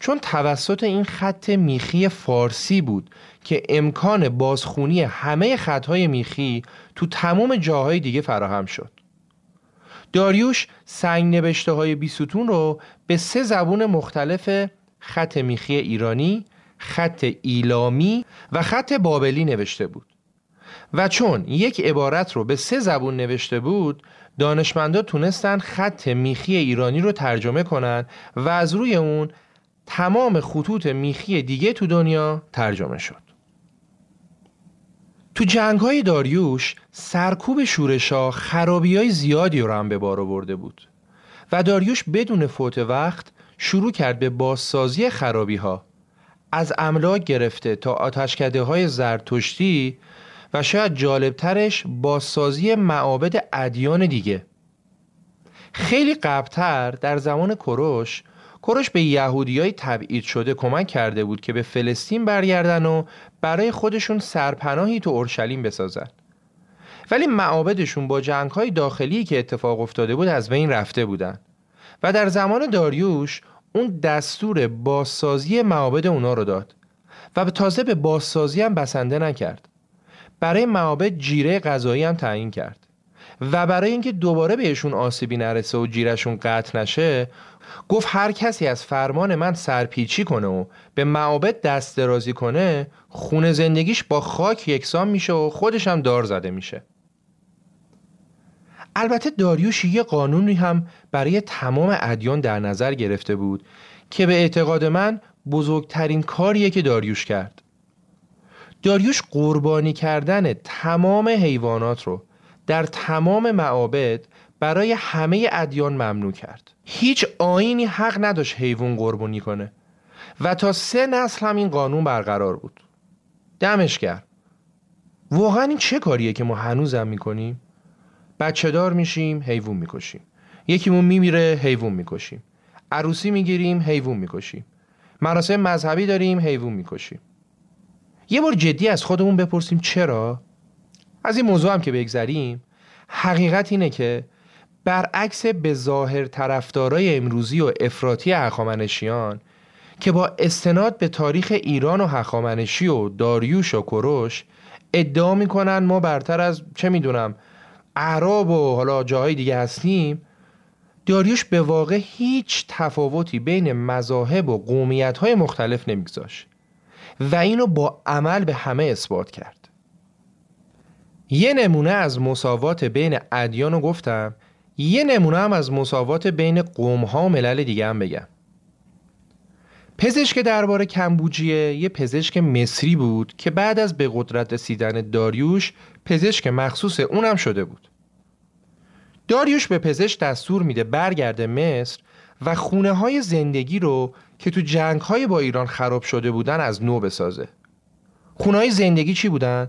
چون توسط این خط میخی فارسی بود که امکان بازخونی همه خطهای میخی تو تمام جاهای دیگه فراهم شد. داریوش سنگ نوشته های بیستون رو به سه زبون مختلف خط میخی ایرانی، خط ایلامی و خط بابلی نوشته بود. و چون یک عبارت رو به سه زبون نوشته بود دانشمندا تونستن خط میخی ایرانی رو ترجمه کنن و از روی اون تمام خطوط میخی دیگه تو دنیا ترجمه شد. تو جنگ های داریوش سرکوب شورشا خرابی های زیادی رو هم به بار آورده بود و داریوش بدون فوت وقت شروع کرد به بازسازی خرابی ها از املاک گرفته تا آتشکده های زرتشتی و شاید جالبترش بازسازی معابد ادیان دیگه. خیلی قبلتر در زمان کروش کروش به یهودی های تبعید شده کمک کرده بود که به فلسطین برگردن و برای خودشون سرپناهی تو اورشلیم بسازن. ولی معابدشون با جنگ های داخلی که اتفاق افتاده بود از بین رفته بودن و در زمان داریوش اون دستور بازسازی معابد اونا رو داد. و به تازه به بازسازی هم بسنده نکرد. برای معابد جیره غذایی هم تعیین کرد. و برای اینکه دوباره بهشون آسیبی نرسه و جیرشون قطع نشه گفت هر کسی از فرمان من سرپیچی کنه و به معابد دست درازی کنه خونه زندگیش با خاک یکسان میشه و خودش هم دار زده میشه. البته داریوش یه قانونی هم برای تمام ادیان در نظر گرفته بود که به اعتقاد من بزرگترین کاریه که داریوش کرد. داریوش قربانی کردن تمام حیوانات رو در تمام معابد برای همه ادیان ممنوع کرد. هیچ آینی حق نداشت حیوان قربانی کنه و تا سه نسل هم این قانون برقرار بود. دمش کرد واقعا این چه کاریه که ما هنوزم می‌کنیم؟ بچه دار میشیم حیوان می‌کشیم. یکیمون میمیره حیوان می‌کشیم. عروسی می‌گیریم حیوان می‌کشیم. مراسم مذهبی داریم حیوان می‌کشیم. یه بار جدی از خودمون بپرسیم چرا؟ از این موضوع هم که بگذریم حقیقت اینه که برعکس به ظاهر طرفدارای امروزی و افراطی هخامنشیان که با استناد به تاریخ ایران و هخامنشی و داریوش و کروش ادعا می‌کنن ما برتر از چه می‌دونم اعراب و حالا جاهای دیگه هستیم داریوش به واقع هیچ تفاوتی بین مذاهب و قومیت های مختلف نمیگذاشت و اینو با عمل به همه اثبات کرد. یه نمونه از مساوات بین ادیان رو گفتم یه نمونه هم از مساوات بین قوم ها و ملل دیگه هم بگم. پزشک درباره کمبوجیه یه پزشک مصری بود که بعد از به قدرت رسیدن داریوش پزشک مخصوص اونم شده بود. داریوش به پزشک دستور میده برگرده مصر و خونه های زندگی رو که تو جنگ های با ایران خراب شده بودن از نو بسازه. خونه های زندگی چی بودن؟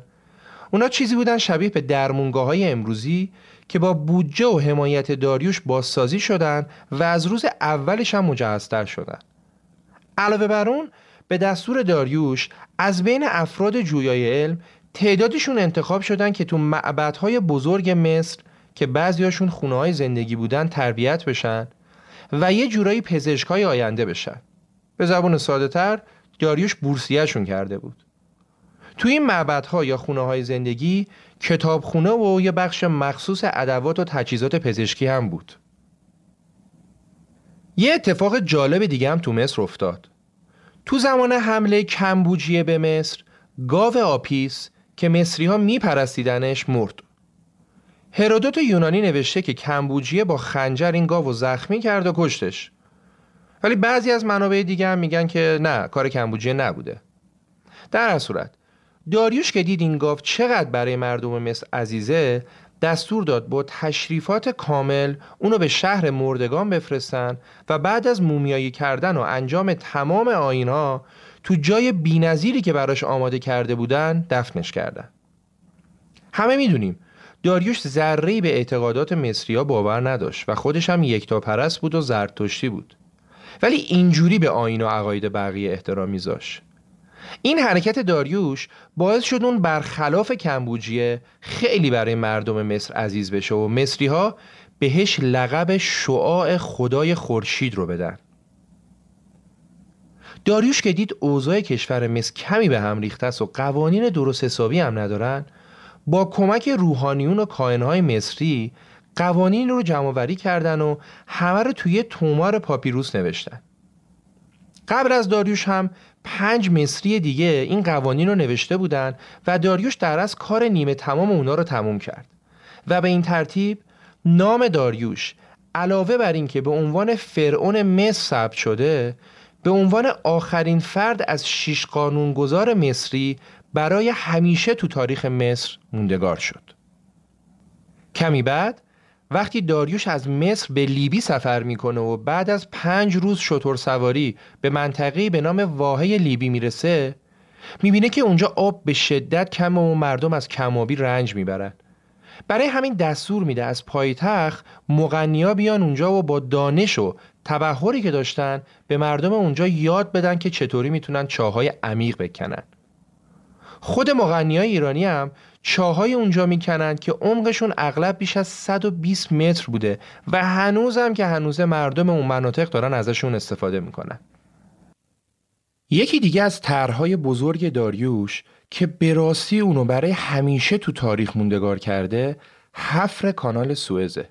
اونا چیزی بودن شبیه به درمونگاه های امروزی که با بودجه و حمایت داریوش بازسازی شدن و از روز اولش هم مجهزتر شدن. علاوه بر اون به دستور داریوش از بین افراد جویای علم تعدادشون انتخاب شدن که تو معبدهای بزرگ مصر که بعضیاشون خونه های زندگی بودن تربیت بشن و یه جورایی پزشکای آینده بشن. به زبون ساده تر داریوش بورسیهشون کرده بود. تو این معبدها یا خونه های زندگی کتابخونه و یه بخش مخصوص ادوات و تجهیزات پزشکی هم بود. یه اتفاق جالب دیگه هم تو مصر افتاد. تو زمان حمله کمبوجیه به مصر گاو آپیس که مصری ها می پرستیدنش مرد. هرودوت یونانی نوشته که کمبوجیه با خنجر این گاو زخمی کرد و کشتش. ولی بعضی از منابع دیگه هم میگن که نه کار کمبوجیه نبوده. در صورت داریوش که دید این گاو چقدر برای مردم مصر عزیزه دستور داد با تشریفات کامل اونو به شهر مردگان بفرستن و بعد از مومیایی کردن و انجام تمام آینها تو جای بینظیری که براش آماده کرده بودن دفنش کردن. همه می‌دونیم داریوش ذره‌ای به اعتقادات مصریا باور نداشت و خودش هم یکتا پرست بود و زرتشتی بود. ولی اینجوری به آین و عقاید بقیه احترام میذاشت. این حرکت داریوش باعث شد اون برخلاف کمبوجیه خیلی برای مردم مصر عزیز بشه و مصری ها بهش لقب شعاع خدای خورشید رو بدن. داریوش که دید اوضاع کشور مصر کمی به هم ریخته است و قوانین درست حسابی هم ندارن با کمک روحانیون و کاهنهای مصری قوانین رو جمع کردن و همه رو توی تومار پاپیروس نوشتن. قبل از داریوش هم پنج مصری دیگه این قوانین رو نوشته بودن و داریوش در از کار نیمه تمام اونا رو تموم کرد. و به این ترتیب نام داریوش علاوه بر اینکه به عنوان فرعون مصر ثبت شده به عنوان آخرین فرد از شش قانونگذار مصری برای همیشه تو تاریخ مصر موندگار شد. کمی بعد وقتی داریوش از مصر به لیبی سفر می‌کنه و بعد از پنج روز شطور سواری به منطقه به نام واحه لیبی می‌رسه می‌بینه که اونجا آب به شدت کم و مردم از کمابی رنج می‌برن. برای همین دستور میده از پایتخت مغنیا بیان اونجا و با دانش و تبهری که داشتن به مردم اونجا یاد بدن که چطوری می‌تونن چاهای عمیق بکنن. خود مغنی های ایرانی هم چاهای اونجا می‌کنن که عمقشون اغلب بیش از 120 متر بوده و هنوزم که هنوز مردم اون مناطق دارن ازشون استفاده می‌کنن. یکی دیگه از طرحهای بزرگ داریوش که به راستی اونو برای همیشه تو تاریخ موندگار کرده حفر کانال سوئزه.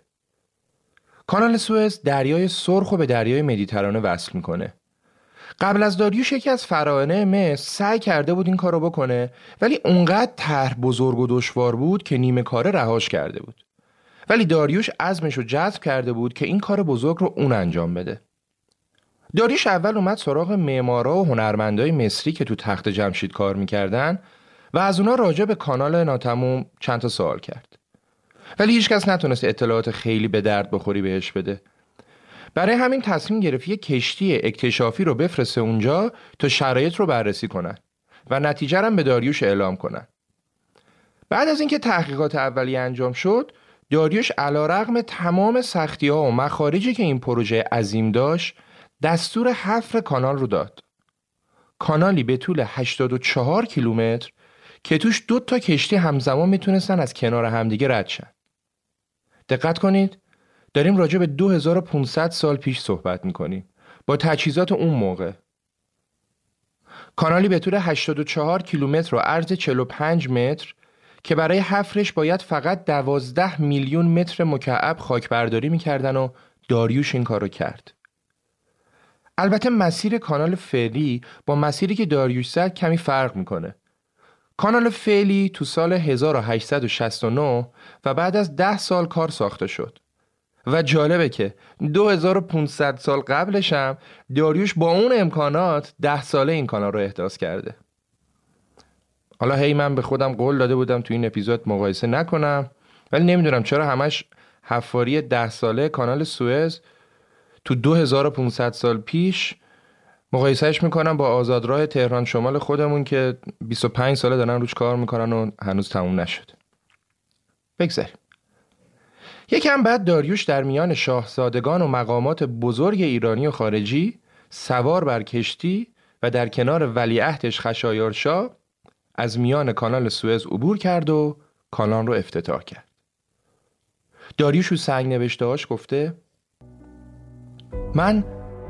کانال سوئز دریای سرخ و به دریای مدیترانه وصل می‌کنه. قبل از داریوش یکی از فراعنه مصر سعی کرده بود این کارو بکنه ولی اونقدر طرح بزرگ و دشوار بود که نیمه کاره رهاش کرده بود. ولی داریوش عزمش رو جذب کرده بود که این کار بزرگ رو اون انجام بده. داریوش اول اومد سراغ معمارا و هنرمندای مصری که تو تخت جمشید کار می‌کردن و از اونا راجع به کانال ناتموم چند تا سوال کرد. ولی هیچکس نتونست اطلاعات خیلی به درد بخوری بهش بده. برای همین تصمیم گرفت یه کشتی اکتشافی رو بفرسته اونجا تا شرایط رو بررسی کنن و نتیجه هم به داریوش اعلام کنن. بعد از اینکه تحقیقات اولیه انجام شد داریوش علا رقم تمام سختی ها و مخارجی که این پروژه عظیم داشت دستور حفر کانال رو داد. کانالی به طول 84 کیلومتر که توش دو تا کشتی همزمان می‌تونستن از کنار همدیگه رد شن. دقت کنید داریم راجع به 2500 سال پیش صحبت می‌کنیم با تجهیزات اون موقع کانالی به طول 84 کیلومتر و عرض 45 متر که برای حفرش باید فقط 12 میلیون متر مکعب خاک برداری می‌کردن و داریوش این کارو کرد. البته مسیر کانال فعلی با مسیری که داریوش زد کمی فرق می‌کنه. کانال فعلی تو سال 1869 و بعد از 10 سال کار ساخته شد. و جالبه که 2500 سال قبلش هم داریوش با اون امکانات ده ساله این کانال رو احداث کرده. حالا هی من به خودم قول داده بودم تو این اپیزود مقایسه نکنم ولی نمی‌دونم چرا همش حفاری ده ساله کانال سوئز تو 2500 سال پیش مقایسهش می‌کنم با آزادراه تهران شمال خودمون که 25 ساله دارن روش کار می‌کنن و هنوز تموم نشد. بگذاریم. یکم بعد داریوش در میان شاهزادگان و مقامات بزرگ ایرانی و خارجی سوار بر کشتی و در کنار ولیعهدش خشایارشا از میان کانال سوئز عبور کرد و کانال رو افتتاح کرد. داریوش و سنگ نوشتهاش گفته من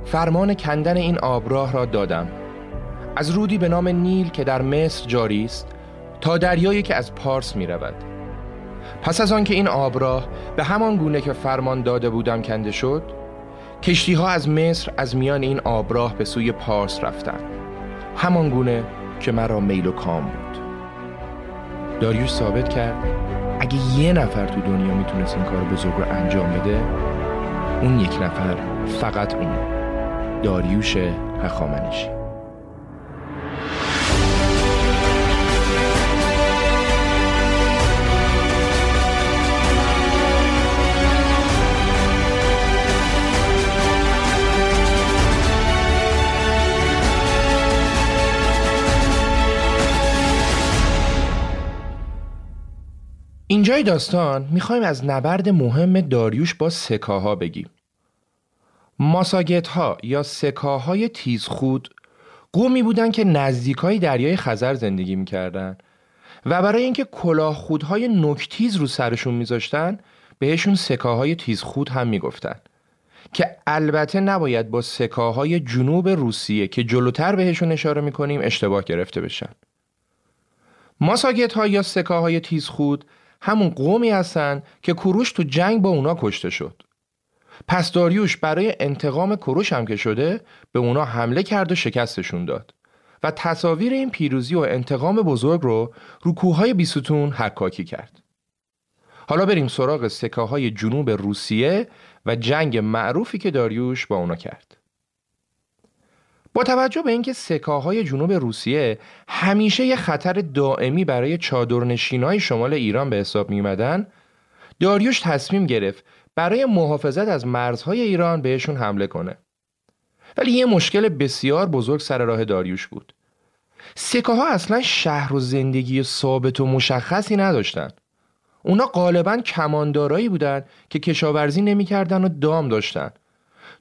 فرمان کندن این آبراه را دادم از رودی به نام نیل که در مصر جاری است تا دریایی که از پارس می رود پس از آنکه این آبراه به همان گونه که فرمان داده بودم کنده شد کشتی ها از مصر از میان این آبراه به سوی پارس رفتن همان گونه که مرا میل و کام بود. داریوش ثابت کرد اگه یه نفر تو دنیا می‌تونست این کار بزرگ رو انجام بده اون یک نفر فقط اون داریوش هخامنشی. اینجای داستان می‌خوایم از نبرد مهم داریوش با سکاها بگیم. ماساگت ها یا سکاهای تیزخود قومی بودن که نزدیکای دریای خزر زندگی می‌کردن و برای اینکه کلاه خودهای نکتیز رو سرشون میذاشتن بهشون سکاهای تیزخود هم می‌گفتن که البته نباید با سکاهای جنوب روسیه که جلوتر بهشون اشاره می‌کنیم اشتباه گرفته بشن. ماساگت ها یا سکاهای تیزخود همون قومی هستن که کوروش تو جنگ با اونا کشته شد. پس داریوش برای انتقام کوروش هم که شده به اونا حمله کرد و شکستشون داد. و تصاویر این پیروزی و انتقام بزرگ رو رو کوههای بیستون حکاکی کرد. حالا بریم سراغ سکه های جنوب روسیه و جنگ معروفی که داریوش با اونا کرد. با توجه به اینکه سکاهای جنوب روسیه همیشه یه خطر دائمی برای چادرنشینای شمال ایران به حساب میمدن داریوش تصمیم گرفت برای محافظت از مرزهای ایران بهشون حمله کنه. ولی یه مشکل بسیار بزرگ سر راه داریوش بود. سکاها اصلا شهر و زندگی ثابت و مشخصی نداشتن. اونا غالبا کماندارایی بودن که کشاورزی نمی‌کردن و دام داشتن.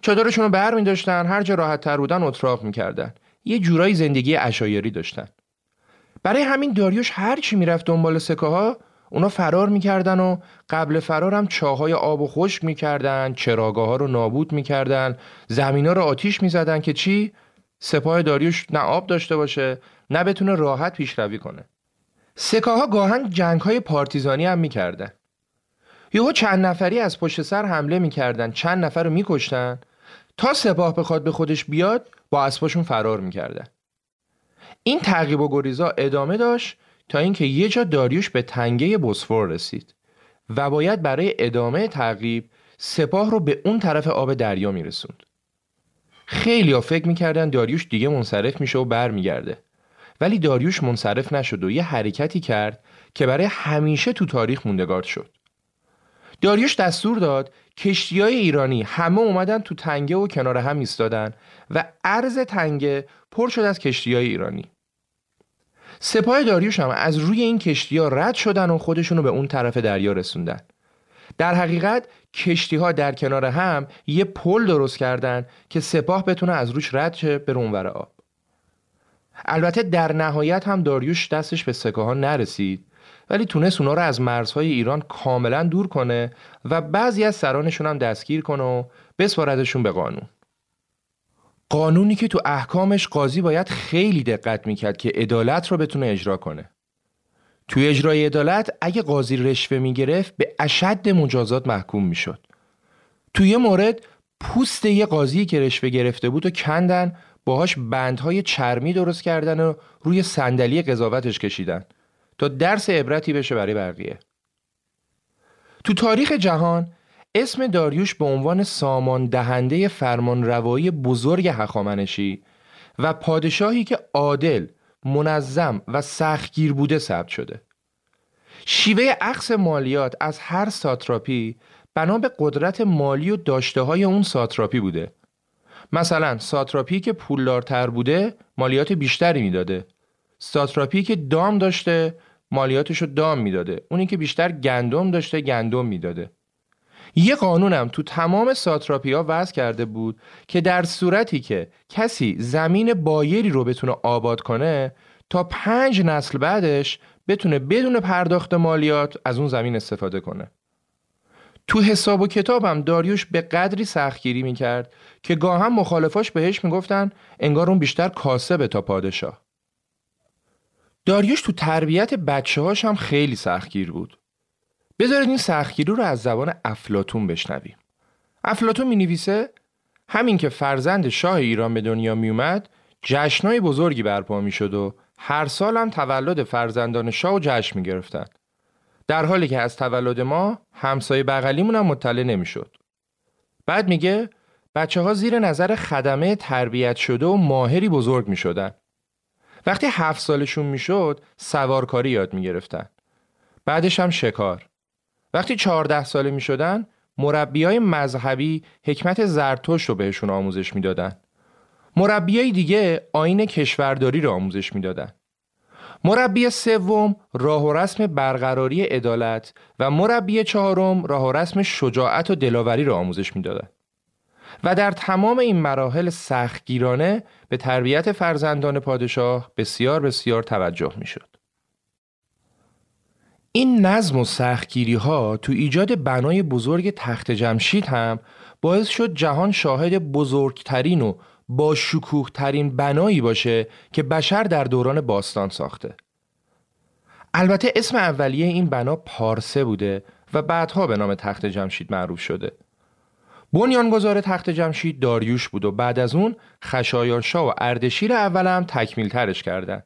چادرشون رو بر می داشتن هر جا راحت تر بودن اتراق می‌کردن. یه جورایی زندگی اشایری داشتن. برای همین داریوش هر چی می‌رفت دنبال سکه ها اونا فرار می‌کردن و قبل فرار هم چاهای آب و خشک می‌کردن چراگاه ها رو نابود می‌کردن زمین ها رو آتیش می‌زدن که چی؟ سپاه داریوش نه آب داشته باشه نه بتونه راحت پیشروی کنه. سکه ها گاهن جنگ های پارتیزانی هم می‌کردن. یهو چند نفری از پشت سر حمله می‌کردن چند نفر رو میکشتن. تا سپاه بخواد به خودش بیاد با اسباشون فرار می‌کردن این تعقیب و گریزا ادامه داشت تا اینکه یه جا داریوش به تنگه بوسفور رسید و باید برای ادامه تعقیب سپاه رو به اون طرف آب دریا میرسوند. خیلی ها فکر می‌کردن داریوش دیگه منصرف میشه و برمیگرده. ولی داریوش منصرف نشد و یه حرکتی کرد که برای همیشه تو تاریخ موندگار شد. داریوش دستور داد کشتی های ایرانی همه اومدن تو تنگه و کنار هم ایستادن و عرض تنگه پر شد از کشتی های ایرانی. سپاه داریوش هم از روی این کشتی ها رد شدن و خودشونو به اون طرف دریا رسوندن. در حقیقت کشتی ها در کنار هم یه پل درست کردن که سپاه بتونه از روش رد شه به اونور آب. البته در نهایت هم داریوش دستش به سکه ها نرسید. ولی تونست اونا رو از مرزهای ایران کاملا دور کنه و بعضی از سرانشون هم دستگیر کنه و بسپاردشون به قانون. قانونی که تو احکامش قاضی باید خیلی دقت می‌کرد که عدالت رو بتونه اجرا کنه. توی اجرای عدالت اگه قاضی رشوه می‌گرفت به اشد مجازات محکوم می‌شد. توی یه مورد پوست یه قاضی که رشوه گرفته بود و کندن باهاش بندهای چرمی درست کردن و روی صندلی قضاوتش کشیدن. تا درس عبرتی بشه برای بقیه تو تاریخ جهان اسم داریوش به عنوان سامان دهنده فرمان روایی بزرگ هخامنشی و پادشاهی که عادل، منظم و سختگیر بوده ثبت شده. شیوه عقص مالیات از هر ساتراپی بنا به قدرت مالی و داشته های اون ساتراپی بوده. مثلا ساتراپی که پولدارتر بوده مالیات بیشتری می‌داده. ساتراپی که دام داشته مالیاتش رو دام می‌داده. اونی که بیشتر گندم داشته گندم می‌داده. یه قانونم تو تمام ساتراپیا وضع کرده بود که در صورتی که کسی زمین بایری رو بتونه آباد کنه تا پنج نسل بعدش بتونه بدون پرداخت مالیات از اون زمین استفاده کنه. تو حساب و کتابم داریوش به قدری سختگیری می‌کرد که گاهم مخالفاش بهش می‌گفتن انگار اون بیشتر کاسبه تا پادشاه. داریوش تو تربیت بچه هاش هم خیلی سختگیر بود. بذارید این سختگیری رو از زبان افلاتون بشنویم. افلاتون می نویسه همین که فرزند شاه ایران به دنیا می اومد جشنای بزرگی برپا می شد و هر سال هم تولد فرزندان شاه و جشن می گرفتن. در حالی که از تولد ما همسایه بغلیمون هم مطلع نمی شد. بعد میگه بچه ها زیر نظر خدمه تربیت شده و ماهری بزرگ می شدن. وقتی هفت سالشون می شد سوارکاری یاد می گرفتن. بعدش هم شکار. وقتی چهارده ساله می شدن مربی های مذهبی حکمت زرتشت رو بهشون آموزش می‌دادن. مربی های دیگه آین کشورداری رو آموزش می‌دادن. مربی سوم راه و رسم برقراری عدالت و مربی چهارم راه و رسم شجاعت و دلاوری را آموزش می‌دادند. و در تمام این مراحل سختگیرانه به تربیت فرزندان پادشاه بسیار بسیار توجه می‌شد. این نظم و سختگیری ها تو ایجاد بنای بزرگ تخت جمشید هم باعث شد جهان شاهد بزرگترین و با شکوه ترین بنایی باشه که بشر در دوران باستان ساخته. البته اسم اولیه این بنا پارسه بوده و بعدها به نام تخت جمشید معروف شده. بنیانگذار تخت جمشید داریوش بود و بعد از اون خشایارشا و اردشیر اول هم تکمیل ترش کردن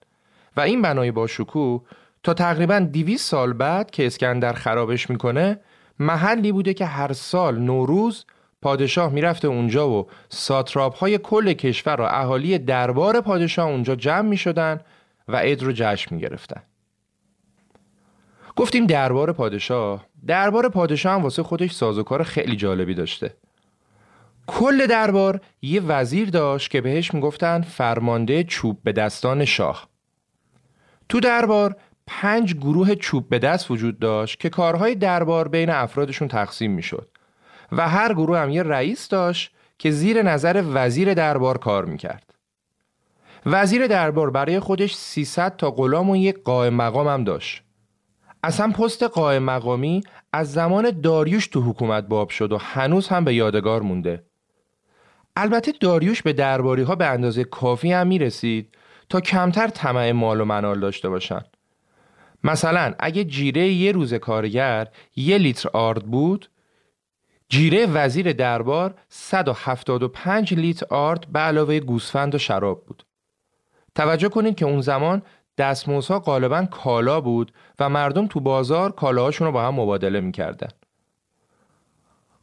و این بنای با شکوه تا تقریبا 200 سال بعد که اسکندر خرابش می‌کنه محلی بوده که هر سال نوروز پادشاه می‌رفته اونجا و ساتراپ های کل کشور و اهالی دربار پادشاه اونجا جمع می‌شدن و عید رو جشن می‌گرفتن. گفتیم دربار پادشاه دربار پادشاه هم واسه خودش سازوکار خیلی جالبی داشته. کل دربار یه وزیر داشت که بهش می‌گفتن فرمانده چوب به دستان شاه. تو دربار پنج گروه چوب به دست وجود داشت که کارهای دربار بین افرادشون تقسیم می‌شد و هر گروه هم یه رئیس داشت که زیر نظر وزیر دربار کار می‌کرد. وزیر دربار برای خودش 300 تا غلام و یک قائم مقام هم داشت. اصلا پست قائم مقامی از زمان داریوش تو حکومت باب شد و هنوز هم به یادگار مونده. البته داریوش به درباری ها به اندازه کافی هم می‌رسید تا کمتر طمع مال و منال داشته باشن مثلا اگه جیره یه روز کارگر یه لیتر آرد بود جیره وزیر دربار 175 لیتر آرد به علاوه گوسفند و شراب بود. توجه کنید که اون زمان دستموزها غالبا کالا بود و مردم تو بازار کالاهاشون رو با هم مبادله می‌کردن.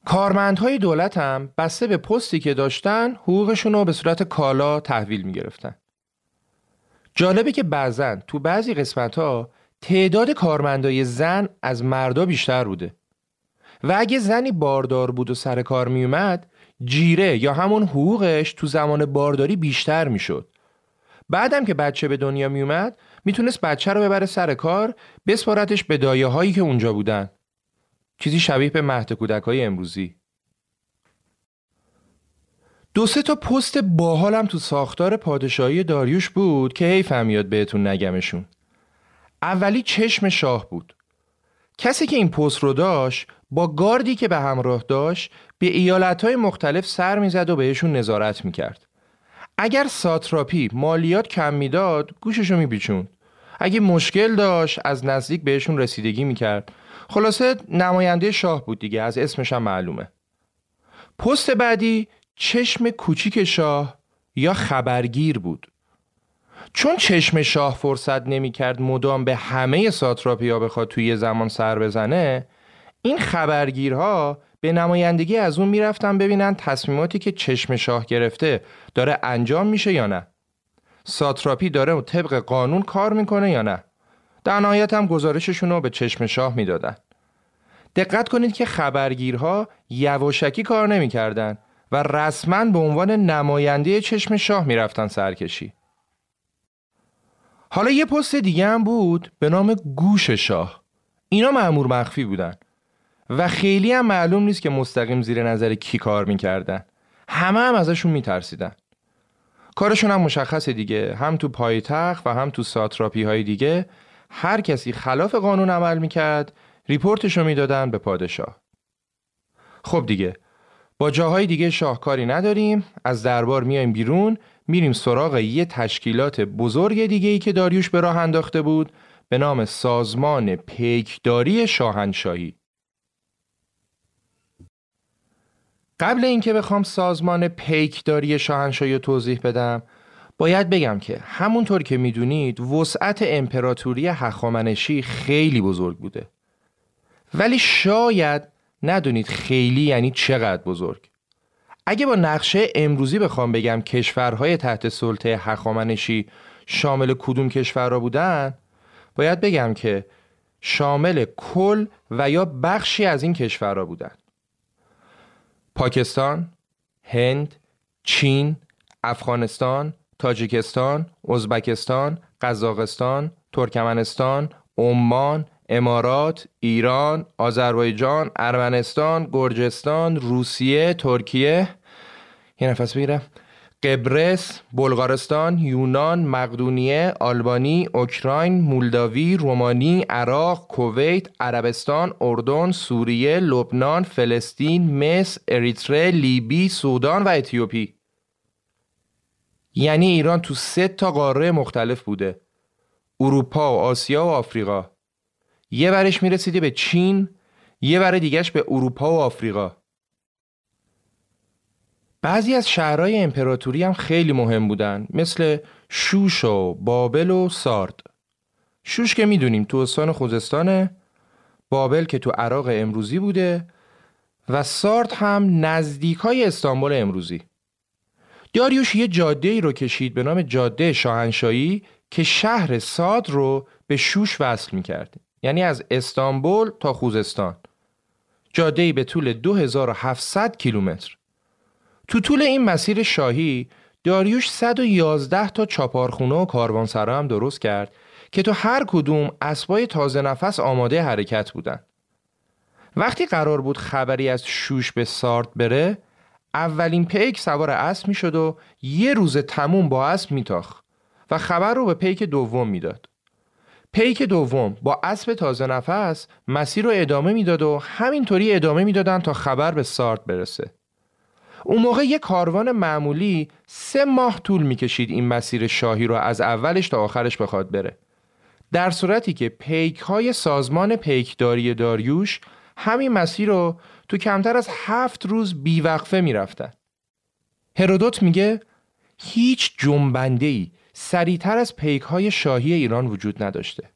کارمندهای دولت هم بسته به پستی که داشتن حقوقشون رو به صورت کالا تحویل می‌گرفتن. جالبه که بعضا تو بعضی قسمت ها تعداد کارمندای زن از مردا بیشتر بوده. و اگه زنی باردار بود و سر کار میومد جیره یا همون حقوقش تو زمان بارداری بیشتر می‌شد. بعدم که بچه به دنیا میومد می‌تونست بچه رو ببره سر کار بسپارتش به دایه هایی که اونجا بودن. چیزی شبیه به مهد کودک های امروزی. دو سه تا پست باحالم تو ساختار پادشاهی داریوش بود که هی فهمیاد بهتون نگمشون. اولی چشم شاه بود. کسی که این پست رو داشت با گاردی که به همراه داشت به ایالتهای مختلف سر می‌زد و بهشون نظارت می‌کرد. اگر ساتراپی مالیات کم می‌داد گوششو میپیچوند. اگه مشکل داشت از نزدیک بهشون رسیدگی می‌کرد. خلاصه نماینده شاه بود دیگه از اسمش هم معلومه. پست بعدی چشم کوچیک شاه یا خبرگیر بود. چون چشم شاه فرصت نمی‌کرد مدام به همه ساتراپیا بخواد توی زمان سر بزنه این خبرگیرها به نمایندگی از اون می‌رفتن ببینن تصمیماتی که چشم شاه گرفته داره انجام میشه یا نه. ساتراپی داره طبق قانون کار می‌کنه یا نه. در نهایت هم گزارششون رو به چشم شاه می‌دادن. دقت کنید که خبرگیرها یواشکی کار نمی‌کردن و رسما به عنوان نماینده چشم شاه می‌رفتن سرکشی. حالا یه پست دیگه هم بود به نام گوش شاه. اینا معمور مخفی بودن و خیلی هم معلوم نیست که مستقیم زیر نظر کی کار می‌کردن. همه هم ازشون میترسیدن. کارشون هم مشخصه دیگه. هم تو پایتخت و هم تو ساتراپی های دیگه هر کسی خلاف قانون عمل می‌کرد ریپورتش رو می‌دادن به پادشاه. خب دیگه با جاهای دیگه شاهکاری نداریم از دربار میایم بیرون میریم سراغ یه تشکیلات بزرگ دیگه ای که داریوش به راه انداخته بود به نام سازمان پیکداری شاهنشاهی. قبل اینکه بخوام سازمان پیکداری شاهنشاهی رو توضیح بدم باید بگم که همونطور که می‌دونید وسعت امپراتوری هخامنشی خیلی بزرگ بوده. ولی شاید ندونید خیلی یعنی چقدر بزرگ. اگه با نقشه امروزی بخوام بگم کشورهای تحت سلطه هخامنشی شامل کدوم کشورها بودن باید بگم که شامل کل و یا بخشی از این کشورها بودن. پاکستان، هند، چین، افغانستان، تاجیکستان، ازبکستان، قزاقستان، ترکمنستان، عمان، امارات، ایران، آذربایجان، ارمنستان، گرجستان، روسیه، ترکیه یه نفس بگیرم قبرس، بلغارستان، یونان، مقدونیه، آلبانی، اوکراین، مولداوی، رومانی، عراق، کویت، عربستان، اردن، سوریه، لبنان، فلسطین، مصر، اریتره، لیبی، سودان و اتیوپی. یعنی ایران تو سه تا قاره مختلف بوده. اروپا و آسیا و آفریقا. یه برش می‌رسیده به چین، یه بر دیگهش به اروپا و آفریقا. بعضی از شهرهای امپراتوری هم خیلی مهم بودن مثل شوش و بابل و سارد شوش که می‌دونیم تو استان خوزستانه بابل که تو عراق امروزی بوده و سارد هم نزدیک های استانبول امروزی داریوش یه جاده ای رو کشید به نام جاده شاهنشاهی که شهر ساد رو به شوش وصل می‌کرد. یعنی از استانبول تا خوزستان. جاده ای به طول 2700 کیلومتر. تو طول این مسیر شاهی داریوش 111 تا چاپارخونه و کاروانسرا هم درست کرد که تو هر کدوم اسبای تازه نفس آماده حرکت بودن. وقتی قرار بود خبری از شوش به سارت بره اولین پیک سوار اسب می شد و یه روز تموم با اسب میتاخ و خبر رو به پیک دوم می‌داد. پیک دوم با اسب تازه نفس مسیر رو ادامه می‌داد و همینطوری ادامه می‌دادن تا خبر به سارت برسه. اون موقع یه کاروان معمولی سه ماه طول می‌کشید این مسیر شاهی رو از اولش تا آخرش بخواد بره در صورتی که پیک های سازمان پیکداری داریوش همین مسیر رو تو کمتر از هفت روز بیوقفه می‌رفتن هرودوت میگه هیچ جنبنده ای سریعتر از پیک های شاهی ایران وجود نداشته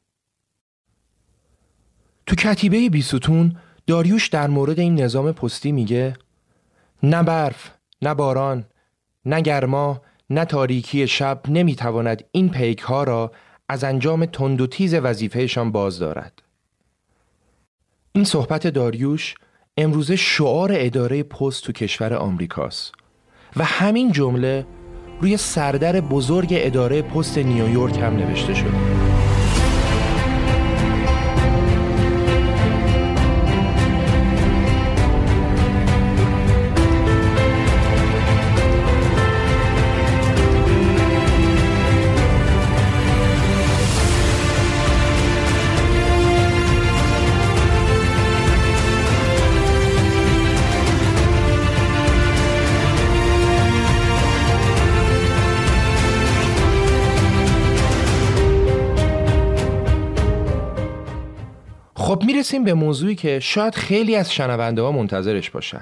تو کتیبه بیستون داریوش در مورد این نظام پستی میگه نه برف، نه باران، نه گرما، نه تاریکی شب نمی‌تواند این پیک ها را از انجام تند و تیز وظیفهشان باز دارد. این صحبت داریوش امروزه شعار اداره پست تو کشور آمریکاست و همین جمله روی سردر بزرگ اداره پست نیویورک هم نوشته شده. می‌رسیم به موضوعی که شاید خیلی از شنونده ها منتظرش باشن.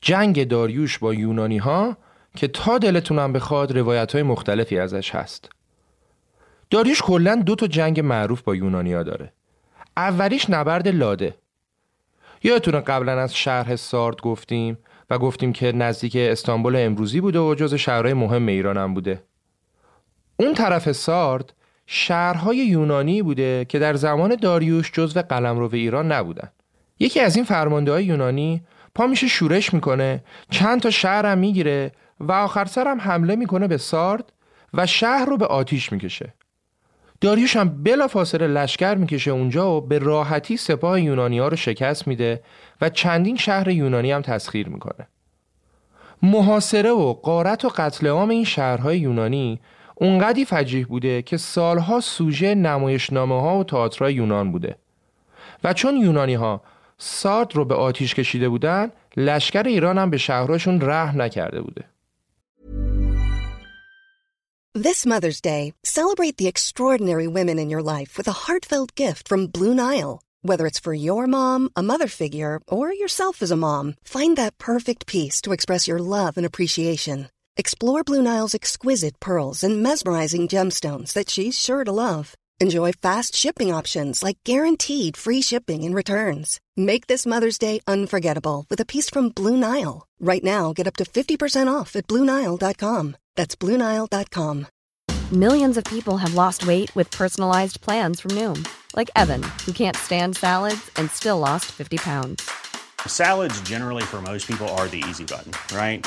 جنگ داریوش با یونانی ها که تا دلتونم بخواد روایت های مختلفی ازش هست. داریوش کلا دو تا جنگ معروف با یونانیا داره. اولیش نبرد لاده. یادتونه قبلا از شهر سارد گفتیم و گفتیم که نزدیک استانبول امروزی بوده و جز شهرهای مهم ایران هم بوده. اون طرف سارد شهرهای یونانی بوده که در زمان داریوش جزو قلمرو ایران نبودن. یکی از این فرمانده های یونانی پا میشه شورش می‌کنه چند تا شهر هم می‌گیره و آخر سر هم حمله می‌کنه به سارد و شهر رو به آتیش می‌کشه. داریوش هم بلا فاصله لشکر می‌کشه اونجا و به راحتی سپاه یونانی ها رو شکست میده و چندین شهر یونانی هم تسخیر می‌کنه. محاصره و قارت و قتل عام این شهرهای یونانی اونقدی فجیح بوده که سالها سوژه نمایشنامه ها و تئاترای یونان بوده و چون یونانی ها سارد رو به آتیش کشیده بودن لشکر ایران هم به شهرهاشون رحم نکرده بوده This Mother's Day, celebrate the extraordinary women in your life with a heartfelt gift from Blue Nile. Whether it's for your mom, a mother figure, or yourself as a mom, find that perfect piece to express your love and appreciation. Explore Blue Nile's exquisite pearls and mesmerizing gemstones that she's sure to love. Enjoy fast shipping options like guaranteed free shipping and returns. Make this Mother's Day unforgettable with a piece from Blue Nile. Right now, get up to 50% off at BlueNile.com. That's BlueNile.com. Millions of people have lost weight with personalized plans from Noom, like Evan, who can't stand salads and still lost 50 pounds. Salads, generally, for most people, are the easy button, right?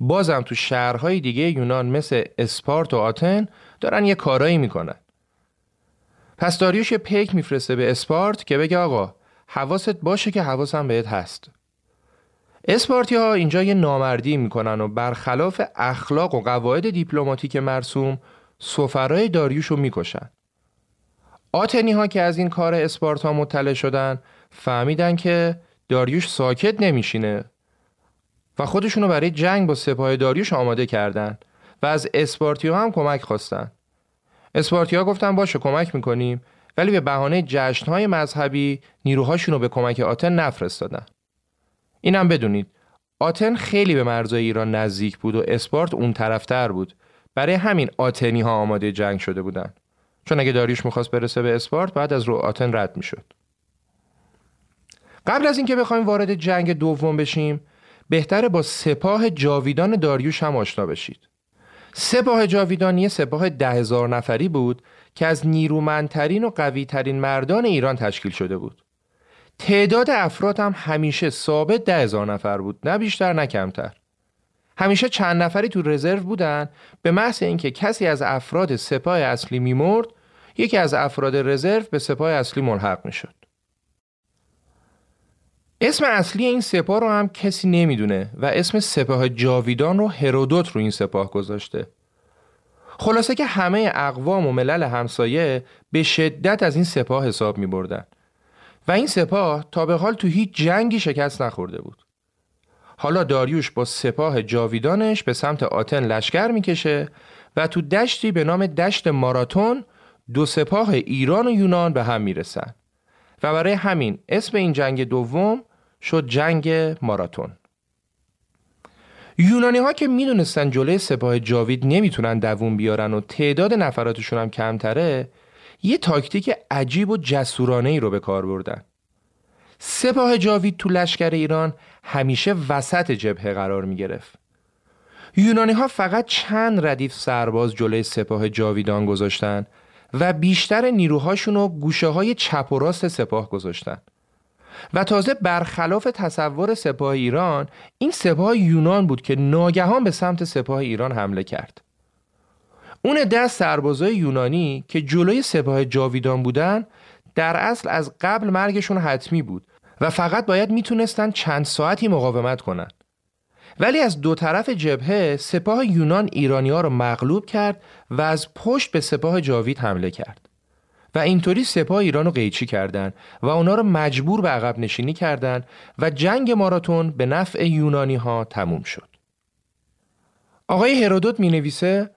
بازم تو شهرهای دیگه یونان مثل اسپارت و آتن دارن یه کارایی می‌کنن. پس داریوش یه پیک میفرسته به اسپارت که بگه آقا حواست باشه که حواسم بهت هست. اسپارتی ها اینجا یه نامردی می‌کنن و برخلاف اخلاق و قواعد دیپلماتیک مرسوم سفرای داریوش رو می‌کشن. آتنی ها که از این کار اسپارتا مطلع شدن فهمیدن که داریوش ساکت نمیشینه و خودشونو برای جنگ با سپاه داریوش آماده کردن و از اسپارتیا هم کمک خواستن. اسپارتیا گفتن باشه کمک می‌کنیم ولی به بهانه جشنهای مذهبی نیروهاشون رو به کمک آتن نفرستادن. اینم بدونید آتن خیلی به مرزهای ایران نزدیک بود و اسپارت اون طرفتر بود. برای همین آتنی ها آماده جنگ شده بودن. چون اگه داریوش می‌خواست برسه به اسپارت بعد از رو آتن رد می‌شد. قبل از اینکه بخوایم وارد جنگ دوم بشیم بهتره با سپاه جاویدان داریوش هم آشنا بشید. سپاه جاویدان سپاه ده هزار نفری بود که از نیرومندترین و قویترین مردان ایران تشکیل شده بود. تعداد افراد هم همیشه ثابت ده هزار نفر بود نه بیشتر نه کمتر. همیشه چند نفری تو رزرو بودن به محض اینکه کسی از افراد سپاه اصلی میمرد یکی از افراد رزرو به سپاه اصلی ملحق می‌شد. اسم اصلی این سپاه رو هم کسی نمی‌دونه و اسم سپاه جاویدان رو هرودوت رو این سپاه گذاشته. خلاصه که همه اقوام و ملل همسایه به شدت از این سپاه حساب می بردن. و این سپاه تا به حال تو هیچ جنگی شکست نخورده بود. حالا داریوش با سپاه جاویدانش به سمت آتن لشکر می‌کشه و تو دشتی به نام دشت ماراتون دو سپاه ایران و یونان به هم می‌رسن و برای همین اسم این جنگ دوم شد جنگ ماراتون یونانی ها که می‌دونستن جلوی سپاه جاوید نمی‌تونن دووم بیارن و تعداد نفراتشون هم کمتره یه تاکتیک عجیب و جسورانه ای رو به کار بردن سپاه جاوید تو لشکر ایران همیشه وسط جبهه قرار می گرفت. یونانی ها فقط چند ردیف سرباز جلوی سپاه جاویدان گذاشتن و بیشتر نیروهاشون رو گوشه های چپ و راست سپاه گذاشتن. و تازه برخلاف تصور سپاه ایران این سپاه یونان بود که ناگهان به سمت سپاه ایران حمله کرد. اون دست سربازای یونانی که جلوی سپاه جاویدان بودن در اصل از قبل مرگشون حتمی بود و فقط باید می‌تونستن چند ساعتی مقاومت کنند. ولی از دو طرف جبهه سپاه یونان ایرانی ها رو مغلوب کرد و از پشت به سپاه جاوید حمله کرد. و اینطوری سپاه ایران رو قیچی کردند و اونا رو مجبور به عقب نشینی کردند و جنگ ماراتون به نفع یونانی ها تموم شد. آقای هرودوت می نویسه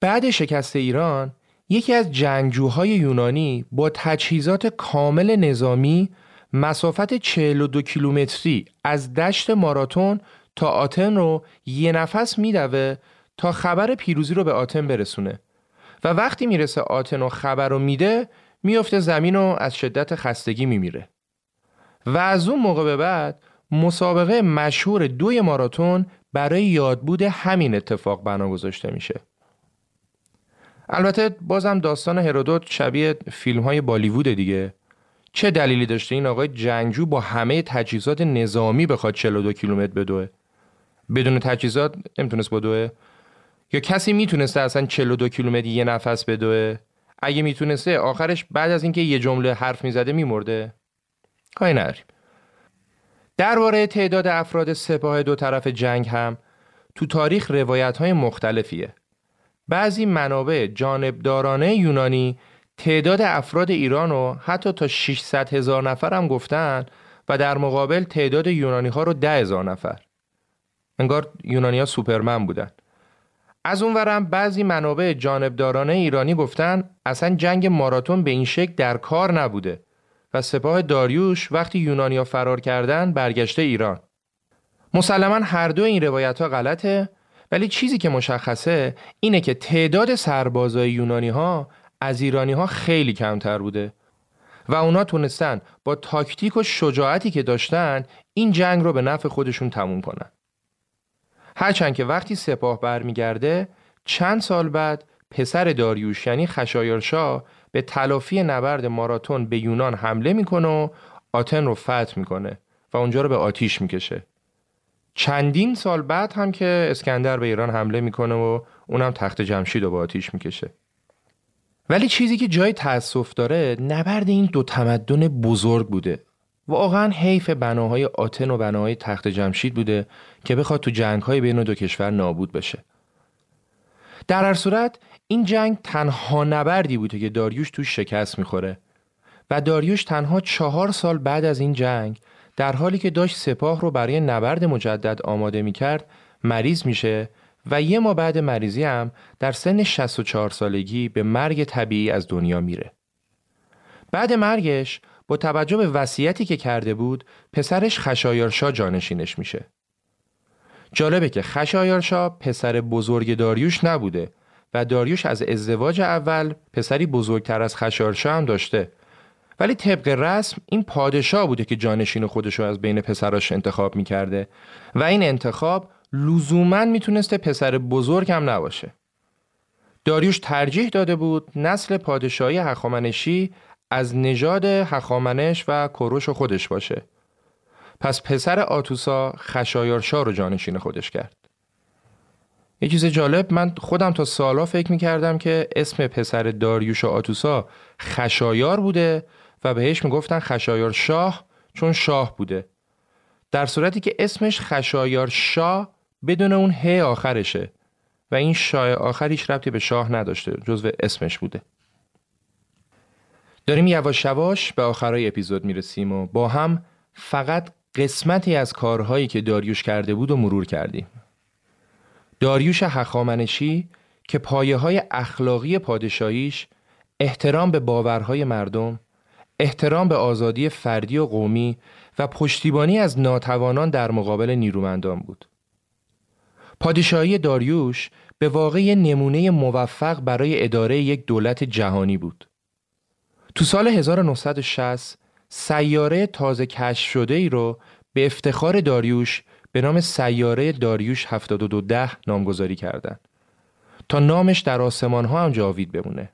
بعد شکست ایران یکی از جنگجوهای یونانی با تجهیزات کامل نظامی مسافت 42 کیلومتری از دشت ماراتون تا آتن رو یه نفس میدوه تا خبر پیروزی رو به آتن برسونه. و وقتی می‌رسه آتن و خبر رو میده میفته زمین و از شدت خستگی میمیره. و از اون موقع به بعد مسابقه مشهور دوی ماراتون برای یادبود همین اتفاق بنا گذاشته میشه. البته بازم داستان هرودوت شبیه فیلم های بالیوود دیگه. چه دلیلی داشته این آقای جنگجو با همه تجهیزات نظامی بخواد 42 کیلومتر بدوه؟ بدون تجهیزات نمی‌تونست بدوه یا کسی می‌تونسته اصلا 42 کیلومتر یه نفس بدوه اگه می‌تونسته آخرش بعد از اینکه یه جمله حرف می‌زده میمرده کاری نداریم درباره تعداد افراد سپاه دو طرف جنگ هم تو تاریخ روایت های مختلفیه. بعضی منابع جانبدارانه یونانی تعداد افراد ایران رو حتی تا 600 هزار نفر هم گفتن و در مقابل تعداد یونانی ها رو ده هزار نفر. انگار یونانی ها سوپرمن بودن. از اونورم بعضی منابع جانبدارانه ایرانی گفتن اصلا جنگ ماراتون به این شکل در کار نبوده و سپاه داریوش وقتی یونانیا فرار کردن برگشته ایران. مسلما هر دو این روایت ها غلطه ولی چیزی که مشخصه اینه که تعداد سربازای یونانی ها از ایرانی ها خیلی کمتر بوده و اونا تونستن با تاکتیک و شجاعتی که داشتن این جنگ رو به نفع خودشون تموم کنن. هرچند که وقتی سپاه برمیگرده چند سال بعد پسر داریوش یعنی خشایارشا به تلافی نبرد ماراتون به یونان حمله می‌کنه و آتن رو فتح می‌کنه و اونجا رو به آتیش می‌کشه. چندین سال بعد هم که اسکندر به ایران حمله می‌کنه و اونم تخت جمشید رو به آتیش می‌کشه. ولی چیزی که جای تأسف داره نبرد این دو تمدن بزرگ بوده. واقعا حیف بناهای آتن و بناهای تخت جمشید بوده که بخواد تو جنگهای بین دو کشور نابود بشه در هر صورت این جنگ تنها نبردی بوده که داریوش توش شکست می‌خوره و داریوش تنها چهار سال بعد از این جنگ در حالی که داشت سپاه رو برای نبرد مجدد آماده می‌کرد مریض میشه و یه ما بعد مریضی هم در سن 64 سالگی به مرگ طبیعی از دنیا میره. بعد مرگش با توجه به وصیتی که کرده بود پسرش خشایارشا جانشینش میشه. جالبه که خشایارشا پسر بزرگ داریوش نبوده و داریوش از ازدواج اول پسری بزرگتر از خشایارشا هم داشته ولی طبق رسم این پادشاه بوده که جانشین خودش رو از بین پسراش انتخاب می‌کرده و این انتخاب لزوما می‌تونسته پسر بزرگ هم نباشه داریوش ترجیح داده بود نسل پادشاهی هخامنشی از نژاد هخامنش و کروش خودش باشه. پس پسر آتوسا خشایارشا رو جانشین خودش کرد. یه چیز جالب من خودم تا سالا فکر می‌کردم که اسم پسر داریوش آتوسا خشایار بوده و بهش می‌گفتن خشایار شاه چون شاه بوده. در صورتی که اسمش خشایار شاه بدون اون ه آخرشه و این شاه آخریش ربطی به شاه نداشته جزو اسمش بوده. داریم یواش یواش به آخرای اپیزود می‌رسیم و با هم فقط قسمتی از کارهایی که داریوش کرده بود و مرور کردیم داریوش هخامنشی که پایه های اخلاقی پادشاهیش احترام به باورهای مردم احترام به آزادی فردی و قومی و پشتیبانی از ناتوانان در مقابل نیرومندان بود. پادشاهی داریوش به واقع نمونه موفق برای اداره یک دولت جهانی بود. تو سال 1960 سیاره تازه کشف شده ای رو به افتخار داریوش به نام سیاره داریوش 7210 نامگذاری کردند تا نامش در آسمان ها هم جاوید بمونه.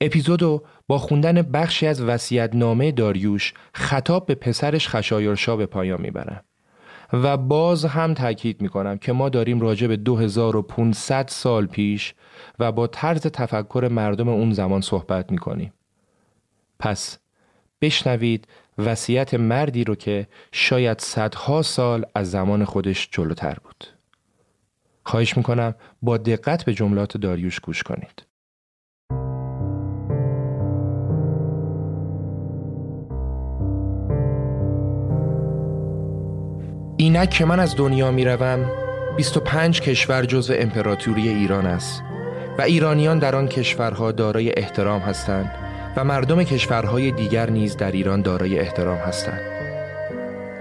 اپیزودو با خوندن بخشی از نامه داریوش خطاب به پسرش خشایارشا به پایان می‌برم و باز هم تاکید می‌کنم که ما داریم راجع به 2500 سال پیش و با طرز تفکر مردم اون زمان صحبت می‌کنیم. پس بشنوید وصیت مردی رو که شاید صدها سال از زمان خودش جلوتر بود. خواهش می‌کنم با دقت به جملات داریوش گوش کنید. اینک که من از دنیا می روم 25 کشور جزو امپراتوری ایران است و ایرانیان در آن کشورها دارای احترام هستند و مردم کشورهای دیگر نیز در ایران دارای احترام هستند.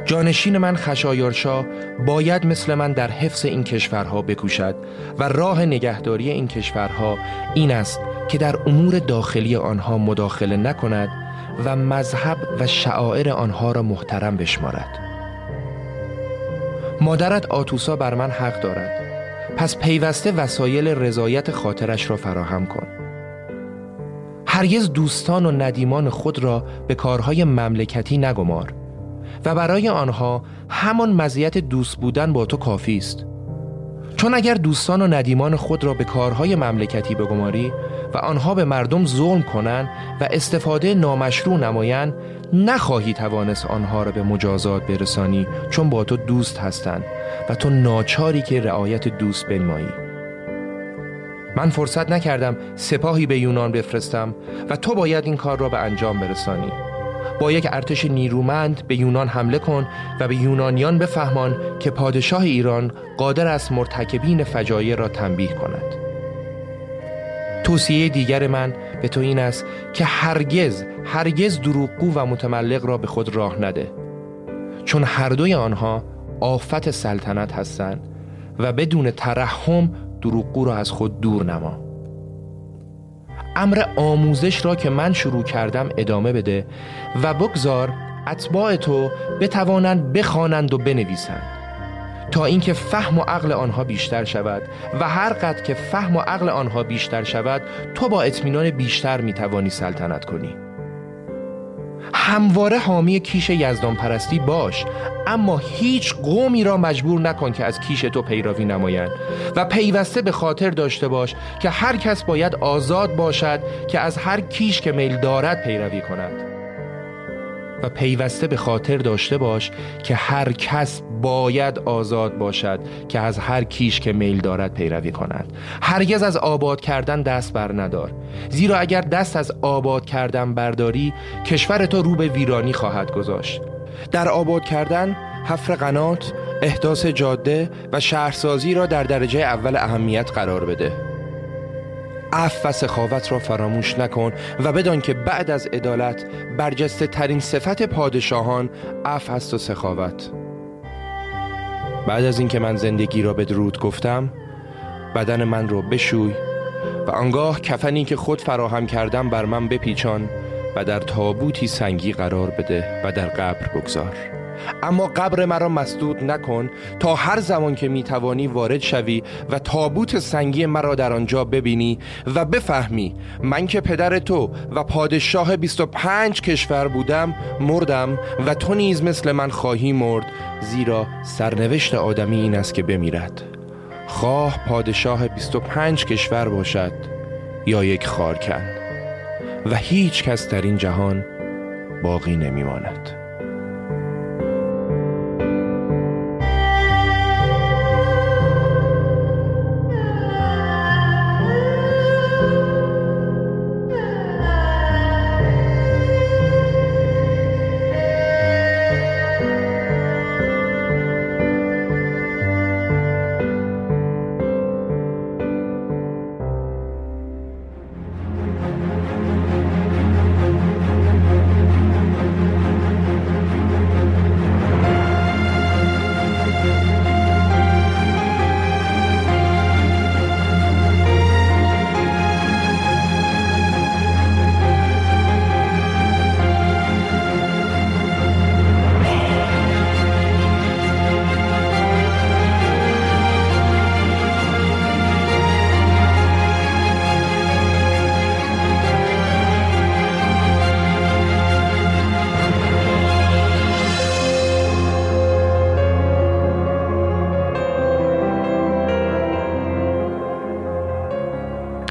جانشین من خشایارشا باید مثل من در حفظ این کشورها بکوشد و راه نگهداری این کشورها این است که در امور داخلی آنها مداخله نکند و مذهب و شعائر آنها را محترم بشمارد. مادرت آتوسا بر من حق دارد. پس پیوسته وسایل رضایت خاطرش را فراهم کن. هرگز دوستان و ندیمان خود را به کارهای مملکتی نگمار و برای آنها همان مزیت دوست بودن با تو کافی است. چون اگر دوستان و ندیمان خود را به کارهای مملکتی بگماری و آنها به مردم ظلم کنند و استفاده نامشروع نمایند نخواهی توانست آنها را به مجازات برسانی چون با تو دوست هستند و تو ناچاری که رعایت دوست بنمایی. من فرصت نکردم سپاهی به یونان بفرستم و تو باید این کار را به انجام برسانی. با یک ارتش نیرومند به یونان حمله کن و به یونانیان بفهمان که پادشاه ایران قادر است مرتکبین فجایع را تنبیه کند. توصیه دیگر من به تو این است که هرگز هرگز دروغگو و متملق را به خود راه نده. چون هر دوی آنها آفت سلطنت هستند و بدون ترحم دروغگو را از خود دور نما. امر آموزش را که من شروع کردم ادامه بده و بگذار اتباع تو بتوانند بخوانند و بنویسند. تا اینکه فهم و عقل آنها بیشتر شود و هر قدر که فهم و عقل آنها بیشتر شود تو با اطمینان بیشتر می‌توانی سلطنت کنی. همواره حامی کیش یزدان پرستی باش اما هیچ قومی را مجبور نکن که از کیش تو پیروی نمایند و پیوسته به خاطر داشته باش که هر کس باید آزاد باشد که از هر کیش که میل دارد پیروی کند. و پیوسته به خاطر داشته باش که هر کس باید آزاد باشد که از هر کیش که میل دارد پیروی کند. هرگز از آباد کردن دست بر ندار. زیرا اگر دست از آباد کردن برداری کشور تو رو به ویرانی خواهد گذاشت. در آباد کردن حفر قنات احداث جاده و شهرسازی را در درجه اول اهمیت قرار بده. عف و سخاوت را فراموش نکن و بدان که بعد از عدالت برجسته ترین صفت پادشاهان عف هست و سخاوت. بعد از اینکه من زندگی را به درود گفتم بدن من را بشوی و آنگاه کفنی که خود فراهم کردم بر من بپیچان و در تابوتی سنگی قرار بده و در قبر بگذار. اما قبر مرا مسدود نکن تا هر زمان که می‌توانی وارد شوی و تابوت سنگی مرا در آنجا ببینی و بفهمی من که پدر تو و پادشاه 25 کشور بودم مردم و تو نیز مثل من خواهی مرد زیرا سرنوشت آدمی این است که بمیرد خواه پادشاه 25 کشور باشد یا یک خارکن و هیچ کس در این جهان باقی نمیماند.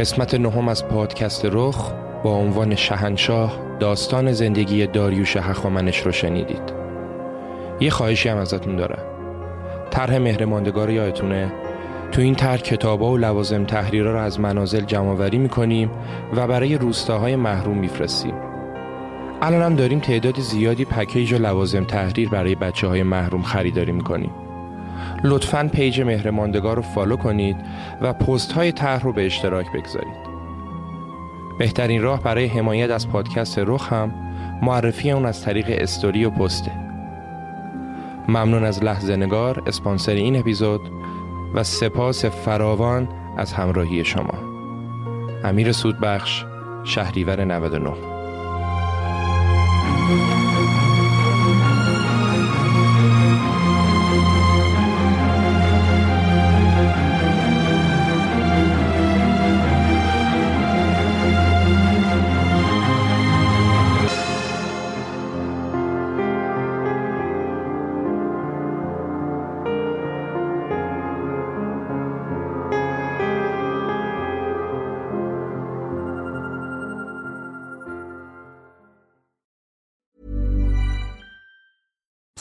قسمت نهم از پادکست رخ با عنوان شهنشاه داستان زندگی داریوش هخامنش رو شنیدید. یه خواهشی هم ازتون دارم. طرح مهرماندگار یادتونه؟ تو این طرح کتابا و لوازم تحریرها رو از منازل جمعآوری می‌کنیم و برای روستاهای محروم میفرستیم. الان هم داریم تعداد زیادی پکیج و لوازم تحریر برای بچه های محروم خریداری می‌کنیم. لطفا page مهرماندگار رو follow کنید و پست های رخ رو به اشتراک بگذارید. بهترین راه برای حمایت از پادکست رخ هم معرفی اون از طریق استوری و پسته. ممنون از لحظه نگار اسپانسر این اپیزود و سپاس فراوان از همراهی شما. امیر سودبخش شهریور 99